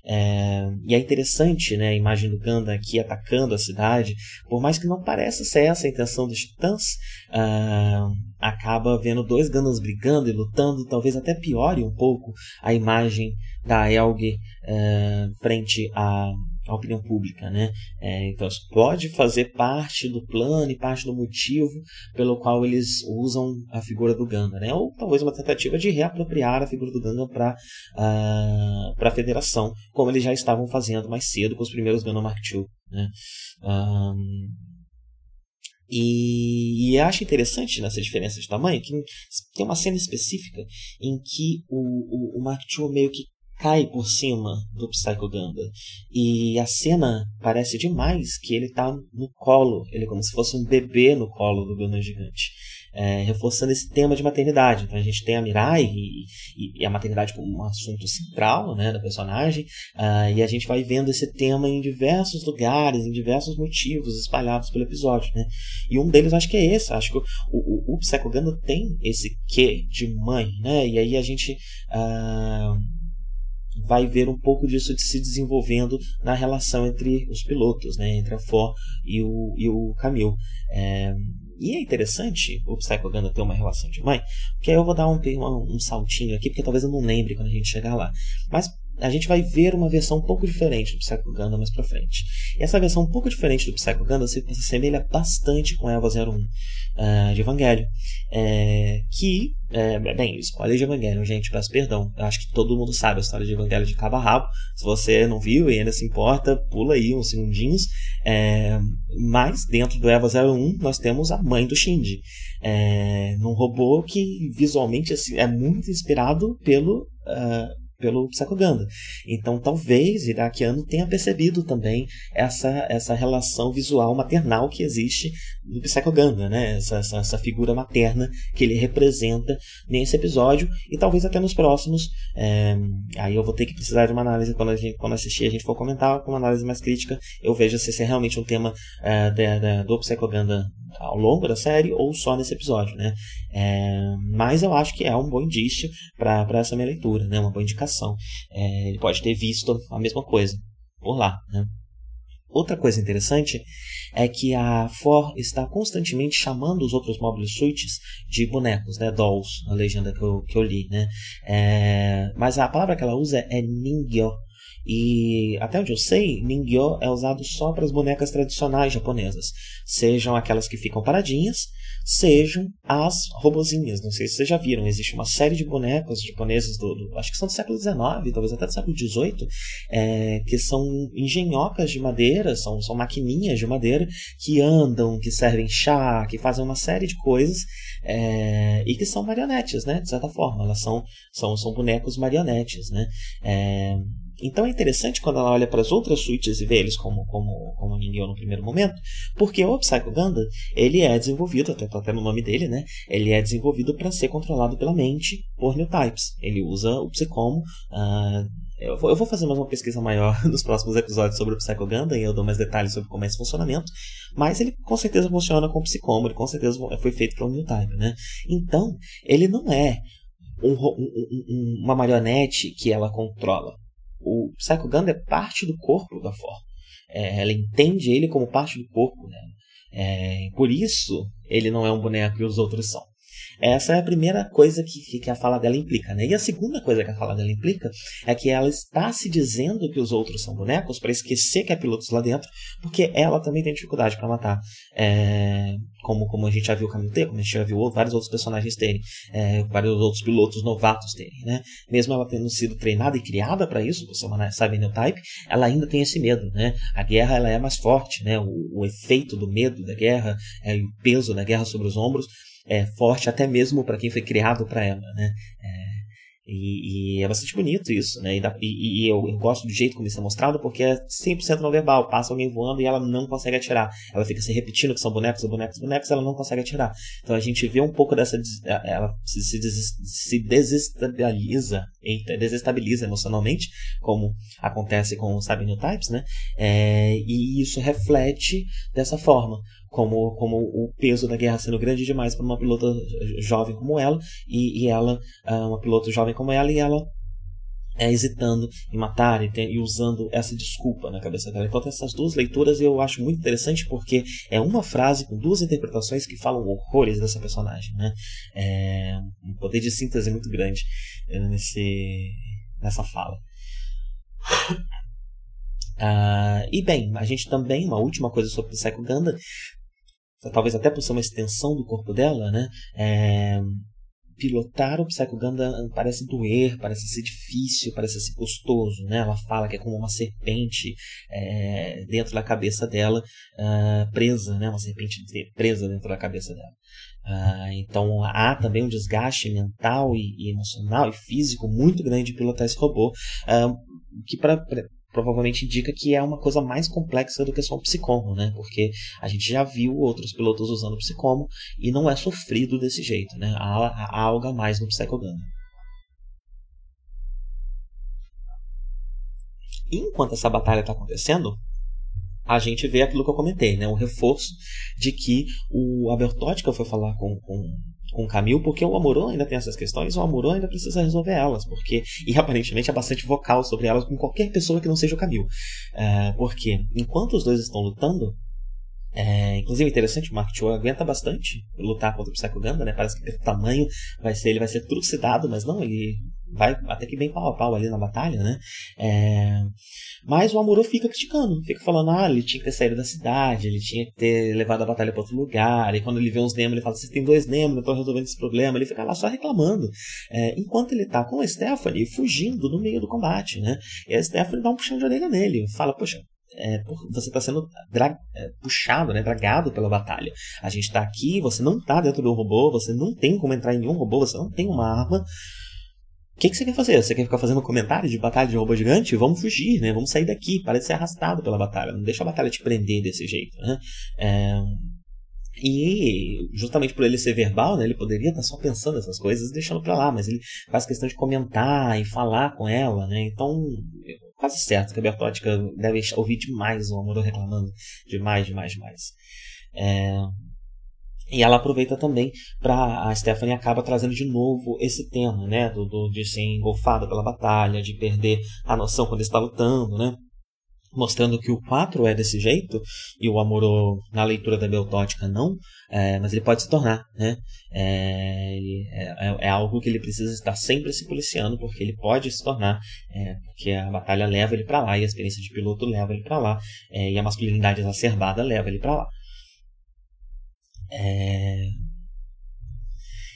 É, e é interessante né, a imagem do Gundam aqui atacando a cidade, por mais que não pareça ser essa a intenção dos titãs, uh, acaba vendo dois Gundams brigando e lutando, talvez até piore um pouco a imagem da Elg uh, frente a a opinião pública, né? É, então pode fazer parte do plano e parte do motivo pelo qual eles usam a figura do Ganda, né? Ou talvez uma tentativa de reapropriar a figura do Ganda para ah, para a Federação, como eles já estavam fazendo mais cedo com os primeiros Ganda Mark II, né? Um, e, e acho interessante nessa diferença de tamanho que tem uma cena específica em que o, o, o Mark II meio que cai por cima do Psycho Ganda. E a cena parece demais que ele está no colo, ele é como se fosse um bebê no colo do Gundam gigante. É, reforçando esse tema de maternidade. Então a gente tem a Mirai e, e, e a maternidade como um assunto central né, da personagem, uh, e a gente vai vendo esse tema em diversos lugares, em diversos motivos espalhados pelo episódio. Né? E um deles acho que é esse, acho que o, o, o tem esse quê de mãe, né? e aí a gente. Uh, vai ver um pouco disso se desenvolvendo na relação entre os pilotos, né, entre a Ford e o, e o Camille. É, e é interessante o Psycho ter uma relação de mãe, porque aí eu vou dar um, um, um, saltinho aqui, porque talvez eu não lembre quando a gente chegar lá. Mas a gente vai ver uma versão um pouco diferente do Psycho Gundam mais pra frente. E essa versão um pouco diferente do Psycho Gundam se assemelha bastante com a Eva 01 uh, de Evangelho. É, que, é, bem, spoiler de Evangelho, gente, peço perdão. Eu acho que todo mundo sabe a história de Evangelho de cabo a rabo. Se você não viu e ainda se importa, pula aí uns segundinhos. É, mas dentro do Eva 01 nós temos a mãe do Shinji. É, num robô que visualmente assim, é muito inspirado pelo uh, pelo Psychoganda. Então talvez Iraquiano tenha percebido também essa, essa relação visual maternal que existe no Psychoganda, né? Essa, essa, essa, figura materna que ele representa nesse episódio e talvez até nos próximos. É, aí eu vou ter que precisar de uma análise quando, a gente, quando assistir, a gente for comentar com uma análise mais crítica, eu vejo se esse é realmente um tema é, de, de, do Psychoganda ao longo da série ou só nesse episódio, né? É, mas eu acho que é um bom indício para essa minha leitura, né? Uma boa indicação. É, ele pode ter visto a mesma coisa por lá, né? Outra coisa interessante é que a For está constantemente chamando os outros mobile suites de bonecos, né, dolls, na legenda que eu, que eu li, né. É, mas a palavra que ela usa é ningyo, e até onde eu sei, Ningyo é usado só para as bonecas tradicionais japonesas, sejam aquelas que ficam paradinhas, sejam as robozinhas. Não sei se vocês já viram, existe uma série de bonecos japoneses do, do acho que são do século XIX, talvez até do século XVIII, é, que são engenhocas de madeira, são, são maquininhas de madeira que andam, que servem chá, que fazem uma série de coisas é, e que são marionetes, né? De certa forma, elas são, são, são bonecos marionetes, né? É, então é interessante quando ela olha para as outras suítes e vê eles como, como, como Ningyo no primeiro momento, porque o Psycho Gundam, ele é desenvolvido, até, até no nome dele, né? Ele é desenvolvido para ser controlado pela mente por New Types. Ele usa o Psychomo. Uh, eu, vou, eu vou fazer mais uma pesquisa maior *laughs* nos próximos episódios sobre o Psycho Gundam e eu dou mais detalhes sobre como é esse funcionamento. Mas ele com certeza funciona com o Psychomo, ele com certeza foi feito pelo New Type, né? Então, ele não é um, um, uma marionete que ela controla o Psycho é parte do corpo da For. É, ela entende ele como parte do corpo dela. É, por isso, ele não é um boneco e os outros são. Essa é a primeira coisa que, que a fala dela implica. Né? E a segunda coisa que a fala dela implica é que ela está se dizendo que os outros são bonecos para esquecer que há pilotos lá dentro, porque ela também tem dificuldade para matar. É, como, como a gente já viu o Caminho ter, como a gente já viu vários outros personagens terem, é, vários outros pilotos novatos terem. Né? Mesmo ela tendo sido treinada e criada para isso, por ser uma Cyberneotype, ela ainda tem esse medo. Né? A guerra ela é mais forte, né? o, o efeito do medo da guerra, é, o peso da guerra sobre os ombros é, forte até mesmo para quem foi criado para ela, né? É, e, e, é bastante bonito isso, né? E, e, e eu, eu, gosto do jeito como isso é mostrado porque é 100% não verbal. Passa alguém voando e ela não consegue atirar. Ela fica se repetindo que são bonecos, bonecos, bonecos, ela não consegue atirar. Então a gente vê um pouco dessa. Ela se, se, se desestabiliza, desestabiliza emocionalmente, como acontece com New Types, né? É, e isso reflete dessa forma como, como o peso da guerra sendo grande demais para uma pilota jovem como ela, e, e ela, ah, uma pilota jovem como ela, e ela é, hesitando em matar e, e, usando essa desculpa na cabeça dela. Então, essas duas leituras eu acho muito interessante porque é uma frase com duas interpretações que falam horrores dessa personagem. Né? É um poder de síntese muito grande é, nesse, nessa fala. Uh, e bem, a gente também, uma última coisa sobre o Psycho Ganda, talvez até por ser uma extensão do corpo dela, né? É, pilotar o Psycho Gundam parece doer, parece ser difícil, parece ser custoso, né? Ela fala que é como uma serpente é, dentro da cabeça dela, uh, presa, né? Uma serpente presa dentro da cabeça dela. Uh, então há também um desgaste mental e, e, emocional e físico muito grande de pilotar esse robô, uh, que para provavelmente indica que é uma coisa mais complexa do que só um psicomo, né? Porque a gente já viu outros pilotos usando psicomo e não é sofrido desse jeito, né? Há, há algo a mais no Psychogun. Enquanto essa batalha está acontecendo, a gente vê aquilo que eu comentei, né? O reforço de que o Abertótica foi falar com, com com Camil, porque o Amorô ainda tem essas questões, o Amorô ainda precisa resolver elas, porque e aparentemente é bastante vocal sobre elas com qualquer pessoa que não seja o Camil. É, porque enquanto os dois estão lutando, é, inclusive interessante, o Mark Cho aguenta bastante lutar contra o Psycho Ganda, né? Parece que pelo tamanho vai ser, ele vai ser trucidado, mas não, ele vai até que bem pau a pau ali na batalha, né? É, mas o Amuro fica criticando, fica falando, ah, ele tinha que ter saído da cidade, ele tinha que ter levado a batalha para outro lugar, e quando ele vê uns Nemo, ele fala, vocês tem dois Nemo, eu estou resolvendo esse problema, ele fica lá só reclamando, é, enquanto ele tá com a Stephanie fugindo no meio do combate, né? E a Stephanie dá um puxão de orelha nele, fala, poxa, é, você está sendo é, puxado, né, dragado pela batalha. A gente está aqui, você não está dentro do robô, você não tem como entrar em nenhum robô, você não tem uma arma. O que, que você quer fazer? Você quer ficar fazendo comentário de batalha de robô gigante? Vamos fugir, né? Vamos sair daqui. Para de ser arrastado pela batalha. Não deixa a batalha te prender desse jeito, né? É... E justamente por ele ser verbal, né, ele poderia estar só pensando essas coisas e deixando para lá, mas ele faz questão de comentar e falar com ela, né? Então, quase certo que a Bertótica deve ouvir demais o Amor reclamando. Demais, demais, demais. É... E ela aproveita também para a Stephanie acaba trazendo de novo esse tema, né, do, do, de ser engolfada pela batalha, de perder a noção quando está lutando, né, mostrando que o 4 é desse jeito e o Amorô na leitura da Beltótica não, é, mas ele pode se tornar, né? É, é, é, algo que ele precisa estar sempre se policiando porque ele pode se tornar, é, porque a batalha leva ele para lá e a experiência de piloto leva ele para lá é, e a masculinidade exacerbada leva ele para lá. É,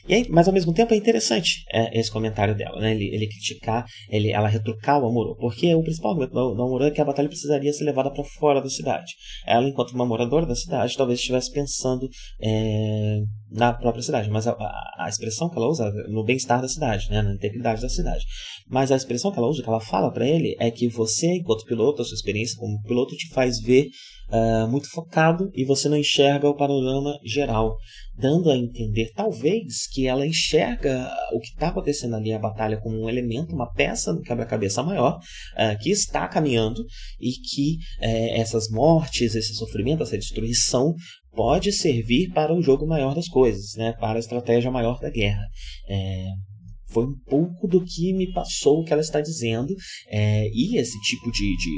e aí, mas ao mesmo tempo é interessante é, esse comentário dela, né? Ele, ele criticar, ele, ela retrucar o Amorô, porque o principal argumento do, do é que a batalha precisaria ser levada para fora da cidade. Ela, enquanto uma moradora da cidade, talvez estivesse pensando é, na própria cidade, mas a, a, a, expressão que ela usa no bem-estar da cidade, né? na integridade da cidade. Mas a expressão que ela usa, que ela fala para ele, é que você, enquanto piloto, a sua experiência como piloto te faz ver uh, muito focado e você não enxerga o panorama geral, dando a entender, talvez, que ela enxerga o que está acontecendo ali, a batalha, como um elemento, uma peça no quebra-cabeça maior, uh, que está caminhando e que uh, essas mortes, esse sofrimento, essa destruição pode servir para o jogo maior das coisas, né? para a estratégia maior da guerra. É, foi um pouco do que me passou o que ela está dizendo, é, e esse tipo de, de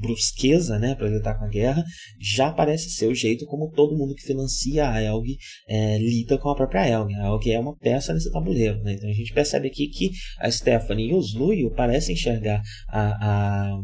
brusqueza né, para lidar com a guerra, já parece ser o jeito como todo mundo que financia a Elg é, lida com a própria Elg. A Elg é uma peça nesse tabuleiro. Né? Então a gente percebe aqui que a Stephanie e o Sluio parecem enxergar a, a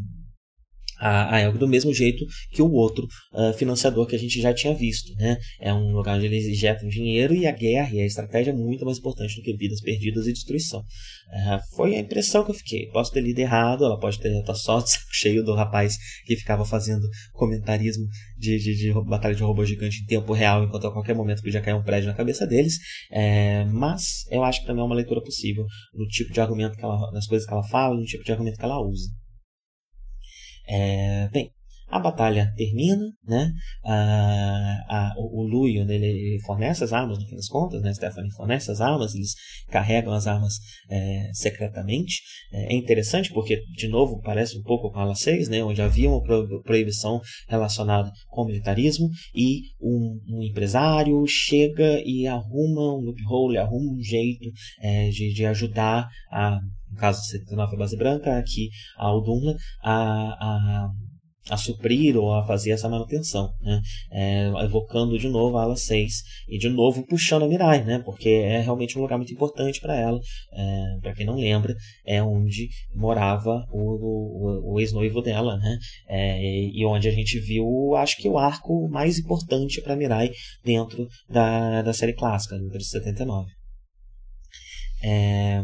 a, a Elg do mesmo jeito que o outro uh, financiador que a gente já tinha visto. Né? É um lugar onde eles injetam dinheiro e a guerra e a estratégia é muito mais importante do que vidas perdidas e destruição. Uh, foi a impressão que eu fiquei. Posso ter lido errado, ela pode ter estar só *laughs* cheio do rapaz que ficava fazendo comentarismo de, de, de, batalha de robô gigante em tempo real, enquanto a qualquer momento podia cair um prédio na cabeça deles. É, mas eu acho que também é uma leitura possível no tipo de argumento que ela, nas coisas que ela fala, no tipo de argumento que ela usa. É, bem, a batalha termina, né? A, a, o, o Luio ele fornece as armas, no fim das contas, né? Stephanie fornece as armas, eles carregam as armas é, secretamente. É, é, interessante porque, de novo, parece um pouco com a 6, né? Onde havia uma proibição relacionada com o militarismo e um, um empresário chega e arruma um loophole, arruma um jeito é, de, de ajudar a no caso 79 base branca, aqui a Aldunla, a, a a suprir ou a fazer essa manutenção, né? É, evocando de novo a ala 6 e de novo puxando a Mirai, né? Porque é realmente um lugar muito importante para ela. É, para quem não lembra, é onde morava o, o, o ex-noivo dela, né? É, e onde a gente viu, acho que o arco mais importante para Mirai dentro da, da série clássica, dentro de 79. É,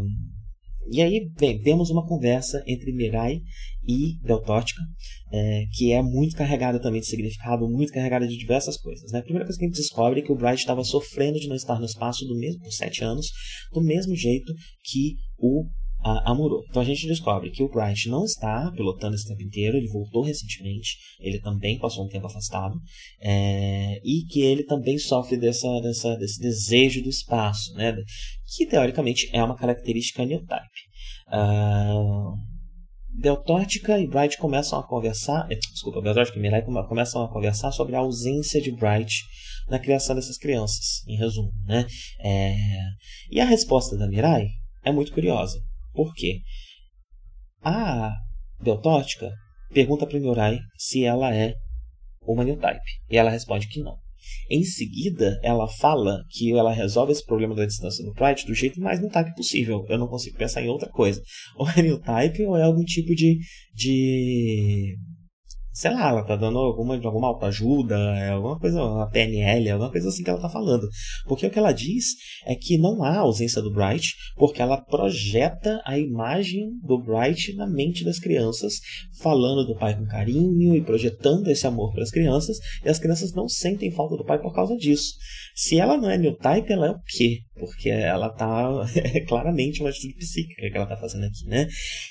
e aí, bem, vemos uma conversa entre Mirai e Beltótica, é, que é muito carregada também de significado, muito carregada de diversas coisas. Né? A primeira coisa que a gente descobre é que o Bright estava sofrendo de não estar no espaço do mesmo, por sete anos, do mesmo jeito que o a. Então a gente descobre que o Bright não está pilotando esse tempo inteiro, ele voltou recentemente, ele também passou um tempo afastado, é, e que ele também sofre dessa, dessa, desse desejo do espaço, né? que teoricamente é uma característica new type. Uh, Beltótica e Bright começam a conversar. Eh, desculpa, Beltótica e Mirai começam a conversar sobre a ausência de Bright na criação dessas crianças, em resumo. Né? É, e a resposta da Mirai é muito curiosa. Por quê? A Beltótica pergunta para Mirai se ela é uma new type. E ela responde que não. Em seguida, ela fala que ela resolve esse problema da distância do Pride do jeito mais new type possível. Eu não consigo pensar em outra coisa. Ou é new type ou é algum tipo de, de sei lá, ela tá dando alguma, alguma autoajuda, é alguma coisa, uma PNL, alguma coisa assim que ela tá falando. Porque o que ela diz é que não há ausência do Bright, porque ela projeta a imagem do Bright na mente das crianças, falando do pai com carinho e projetando esse amor para as crianças, e as crianças não sentem falta do pai por causa disso. Se ela não é new type, ela é o quê? Porque ela tá *laughs* é claramente uma atitude psíquica que ela tá fazendo aqui, né?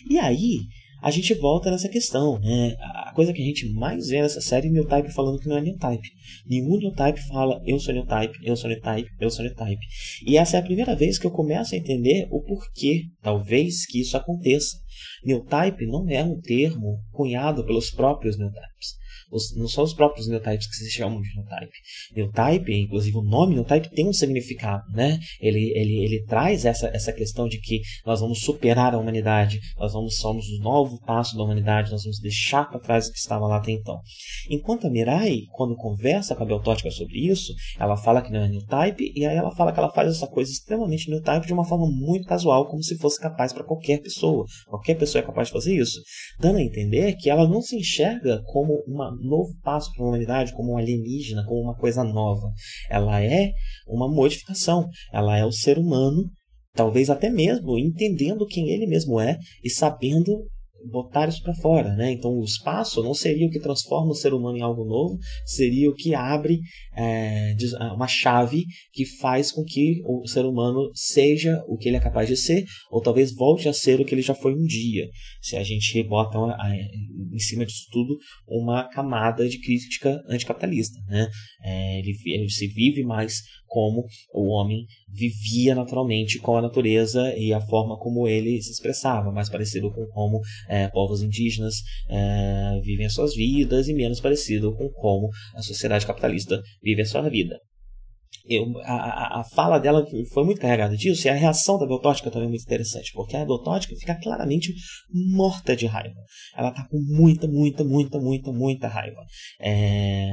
E aí, a gente volta nessa questão. Né? A coisa que a gente mais vê nessa série é New Type falando que não é New Type. Nenhum New Type fala eu sou New Type, eu sou New Type, eu sou New Type. E essa é a primeira vez que eu começo a entender o porquê, talvez, que isso aconteça. New Type não é um termo cunhado pelos próprios New Types os, não são os próprios neotypes que se chamam de neotype. Neotype, inclusive o nome neotype tem um significado, né? Ele, ele, ele traz essa, essa questão de que nós vamos superar a humanidade, nós vamos somos o novo passo da humanidade, nós vamos deixar para trás o que estava lá até então. Enquanto a Mirai, quando conversa com a Beltótica sobre isso, ela fala que não é neotype e aí ela fala que ela faz essa coisa extremamente neotype de uma forma muito casual, como se fosse capaz para qualquer pessoa. Qualquer pessoa é capaz de fazer isso, dando a entender que ela não se enxerga como uma novo passo para a humanidade, como um alienígena, como uma coisa nova. Ela é uma modificação. Ela é o ser humano, talvez até mesmo entendendo quem ele mesmo é e sabendo botar isso para fora, né? Então o espaço não seria o que transforma o ser humano em algo novo, seria o que abre é, uma chave que faz com que o ser humano seja o que ele é capaz de ser, ou talvez volte a ser o que ele já foi um dia. Se a gente bota em cima disso tudo uma camada de crítica anticapitalista, né? É, ele, ele se vive mais como o homem vivia naturalmente com a natureza e a forma como ele se expressava, mais parecido com como é, povos indígenas é, vivem as suas vidas e menos parecido com como a sociedade capitalista vive a sua vida eu, a, a, fala dela foi muito carregada disso e a reação da Beltótica também é muito interessante, porque a Beltótica fica claramente morta de raiva. Ela tá com muita, muita, muita, muita, muita raiva. É,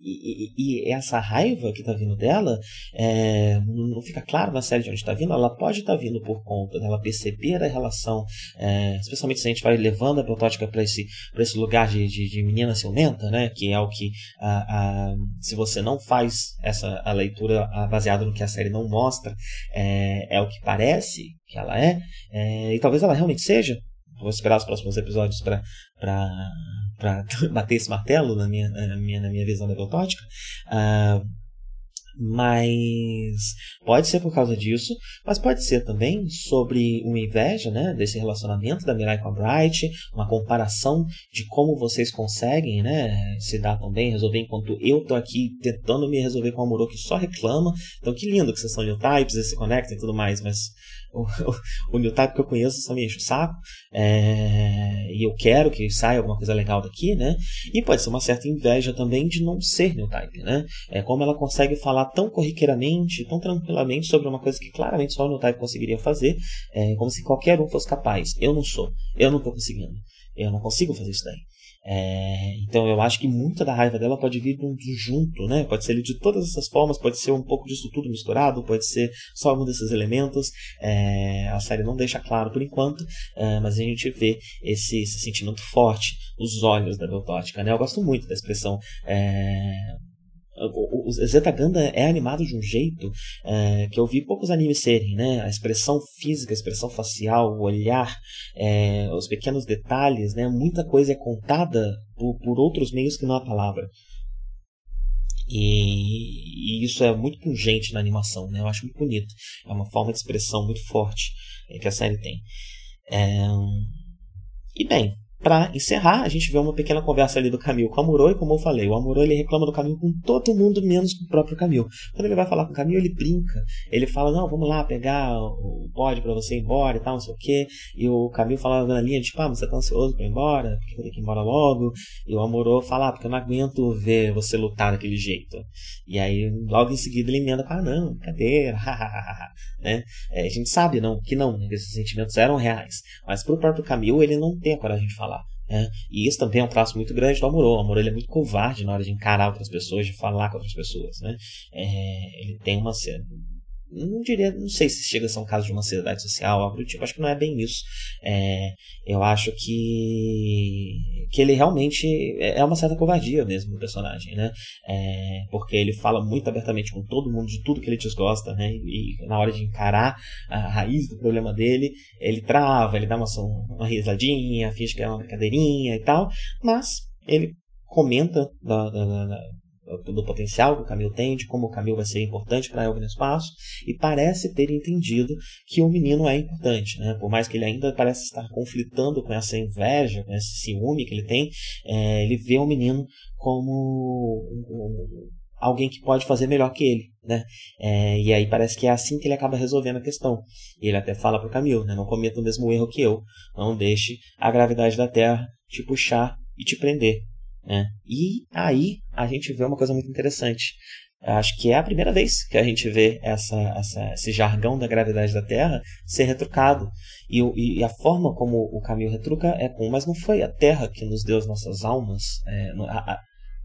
e, e, essa raiva que tá vindo dela é, não fica claro na série de onde está vindo. Ela pode estar tá vindo por conta dela perceber a relação, é, especialmente se a gente vai levando a Beltótica para esse, esse lugar de, de, de menina ciumenta, né, que é o que, a, a, se você não faz essa a leitura baseado no que a série não mostra, é, é o que parece que ela é, é, e talvez ela realmente seja. Vou esperar os próximos episódios para *laughs* bater esse martelo na minha, na minha, na minha visão neurotótica. Uh, mas pode ser por causa disso, mas pode ser também sobre uma inveja né, desse relacionamento da Mirai com a Bright, uma comparação de como vocês conseguem né, se dar tão bem, resolver, enquanto eu tô aqui tentando me resolver com o Amorô que só reclama. Então que lindo que vocês são new types e se conectam e tudo mais, mas o, new type que eu conheço só me enche o saco. É, e eu quero que saia alguma coisa legal daqui, né? E pode ser uma certa inveja também de não ser new type, né? É como ela consegue falar tão corriqueiramente, tão tranquilamente sobre uma coisa que claramente só o new type conseguiria fazer, é, como se qualquer um fosse capaz. Eu não sou, eu não estou conseguindo, eu não consigo fazer isso daí. É, então eu acho que muita da raiva dela pode vir de um junto, né? Pode ser de todas essas formas, pode ser um pouco disso tudo misturado, pode ser só um desses elementos. É, a série não deixa claro por enquanto, é, mas a gente vê esse, esse sentimento forte nos olhos da Beltótica, né? Eu gosto muito da expressão é, o, Zetaganda é animado de um jeito é, que eu vi poucos animes serem, né? A expressão física, a expressão facial, o olhar, é, os pequenos detalhes, né? Muita coisa é contada por, por outros meios que não a palavra. E, e, isso é muito pungente na animação, né? Eu acho muito bonito. É uma forma de expressão muito forte é, que a série tem. É... E bem, para encerrar, a gente vê uma pequena conversa ali do Camil com o Amuro, e como eu falei, o Amuro ele reclama do Camil com todo mundo, menos com o próprio Camil. Quando ele vai falar com o Camil, ele brinca. Ele fala, não, vamos lá pegar o pod para você ir embora e tal, não sei o quê. E o Camil fala na linha, tipo, ah, você tá ansioso para ir embora? Porque eu tenho que ir embora logo. E o Amuro fala, ah, porque eu não aguento ver você lutar daquele jeito. E aí, logo em seguida, ele emenda, ah, não, brincadeira, *laughs* né? É, a gente sabe não, que não, né, esses sentimentos eram reais. Mas pro próprio Camil, ele não tem a coragem de falar Né? E isso também é um traço muito grande do Amorô. O Amorô ele é muito covarde na hora de encarar outras pessoas, de falar com outras pessoas. Né? É, ele tem uma não diria, não sei se chega a ser um caso de uma ansiedade social, algo do tipo, acho que não é bem isso. É, eu acho que, que ele realmente é uma certa covardia mesmo do personagem, né? É, porque ele fala muito abertamente com todo mundo de tudo que ele desgosta, né? E, e na hora de encarar a raiz do problema dele, ele trava, ele dá uma, uma risadinha, finge que é uma brincadeirinha e tal, mas ele comenta da, da, da do potencial que o Camil tem, de como o Camil vai ser importante para ele no espaço, e parece ter entendido que o menino é importante, né? Por mais que ele ainda parece estar conflitando com essa inveja, com esse ciúme que ele tem, é, ele vê o menino como um, alguém que pode fazer melhor que ele, né? É, e aí parece que é assim que ele acaba resolvendo a questão. E ele até fala para o Camil, né? Não cometa o mesmo erro que eu, não deixe a gravidade da Terra te puxar e te prender. Né? E aí a gente vê uma coisa muito interessante. Acho que é a primeira vez que a gente vê essa, essa, esse jargão da gravidade da Terra ser retrucado. E, e, a forma como o caminho retruca é com, mas não foi a Terra que nos deu as nossas almas. É, a, a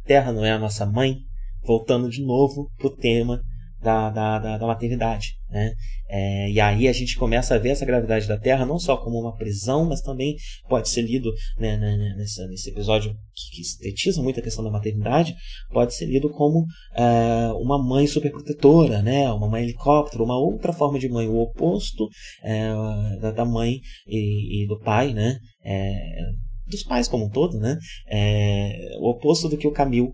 Terra não é a nossa mãe. Voltando de novo para o tema da, da, da, da maternidade. Né? É, e aí a gente começa a ver essa gravidade da Terra não só como uma prisão, mas também pode ser lido né, né, né nesse, nesse episódio que, que muito a questão da maternidade, pode ser lido como é, uma mãe superprotetora, né? uma mãe helicóptero, uma outra forma de mãe, o oposto é, da, da, mãe e, e, do pai, né? É, dos pais como um todo, né? É, o oposto do que o Camil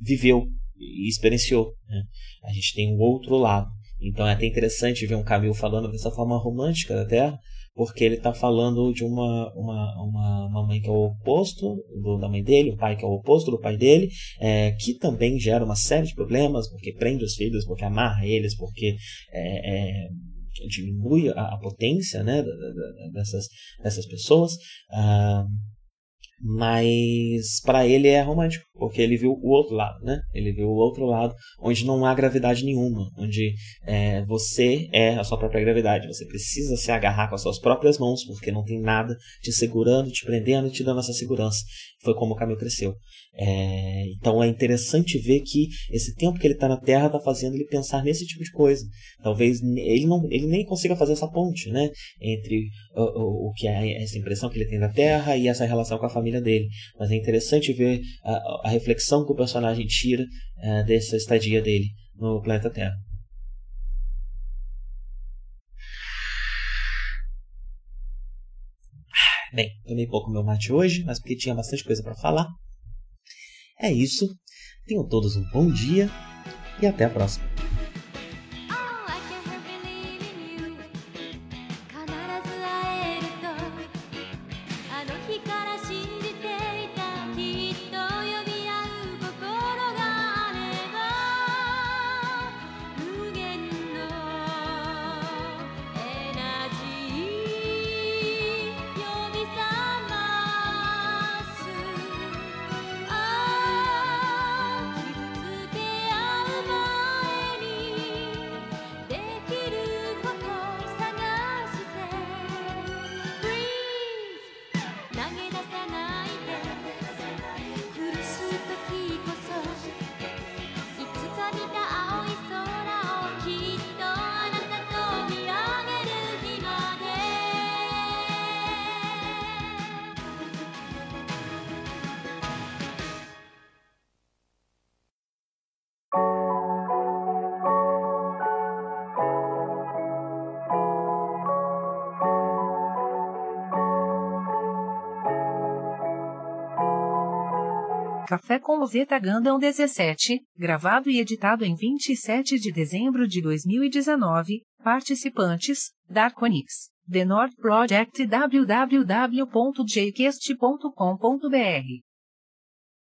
viveu e experienciou. Né? A gente tem um outro lado. Então é até interessante ver um Camilo falando dessa forma romântica da Terra, porque ele está falando de uma, uma, uma, uma, mãe que é o oposto do, da mãe dele, um pai que é o oposto do pai dele, é, que também gera uma série de problemas, porque prende os filhos, porque amarra eles, porque é, é, diminui a, a, potência né, dessas, dessas pessoas. Ah, mas para ele é romântico, porque ele viu o outro lado, né? Ele viu o outro lado onde não há gravidade nenhuma, onde é, você é a sua própria gravidade. Você precisa se agarrar com as suas próprias mãos, porque não tem nada te segurando, te prendendo te dando essa segurança. Foi como o Camilo cresceu. É, então é interessante ver que esse tempo que ele está na Terra está fazendo ele pensar nesse tipo de coisa. Talvez ele, não, ele nem consiga fazer essa ponte, né? Entre o, o, o que é essa impressão que ele tem da Terra e essa relação com a família dele. Mas é interessante ver a, a reflexão que o personagem tira uh, dessa estadia dele no planeta Terra. Bem, tomei pouco meu mate hoje, mas porque tinha bastante coisa para falar. É isso. Tenham todos um bom dia e até a próxima. Ozeta Gundam 17, gravado e editado em 27 de dezembro de 2019. Participantes: Darkonix, The North Project www.jquest.com.br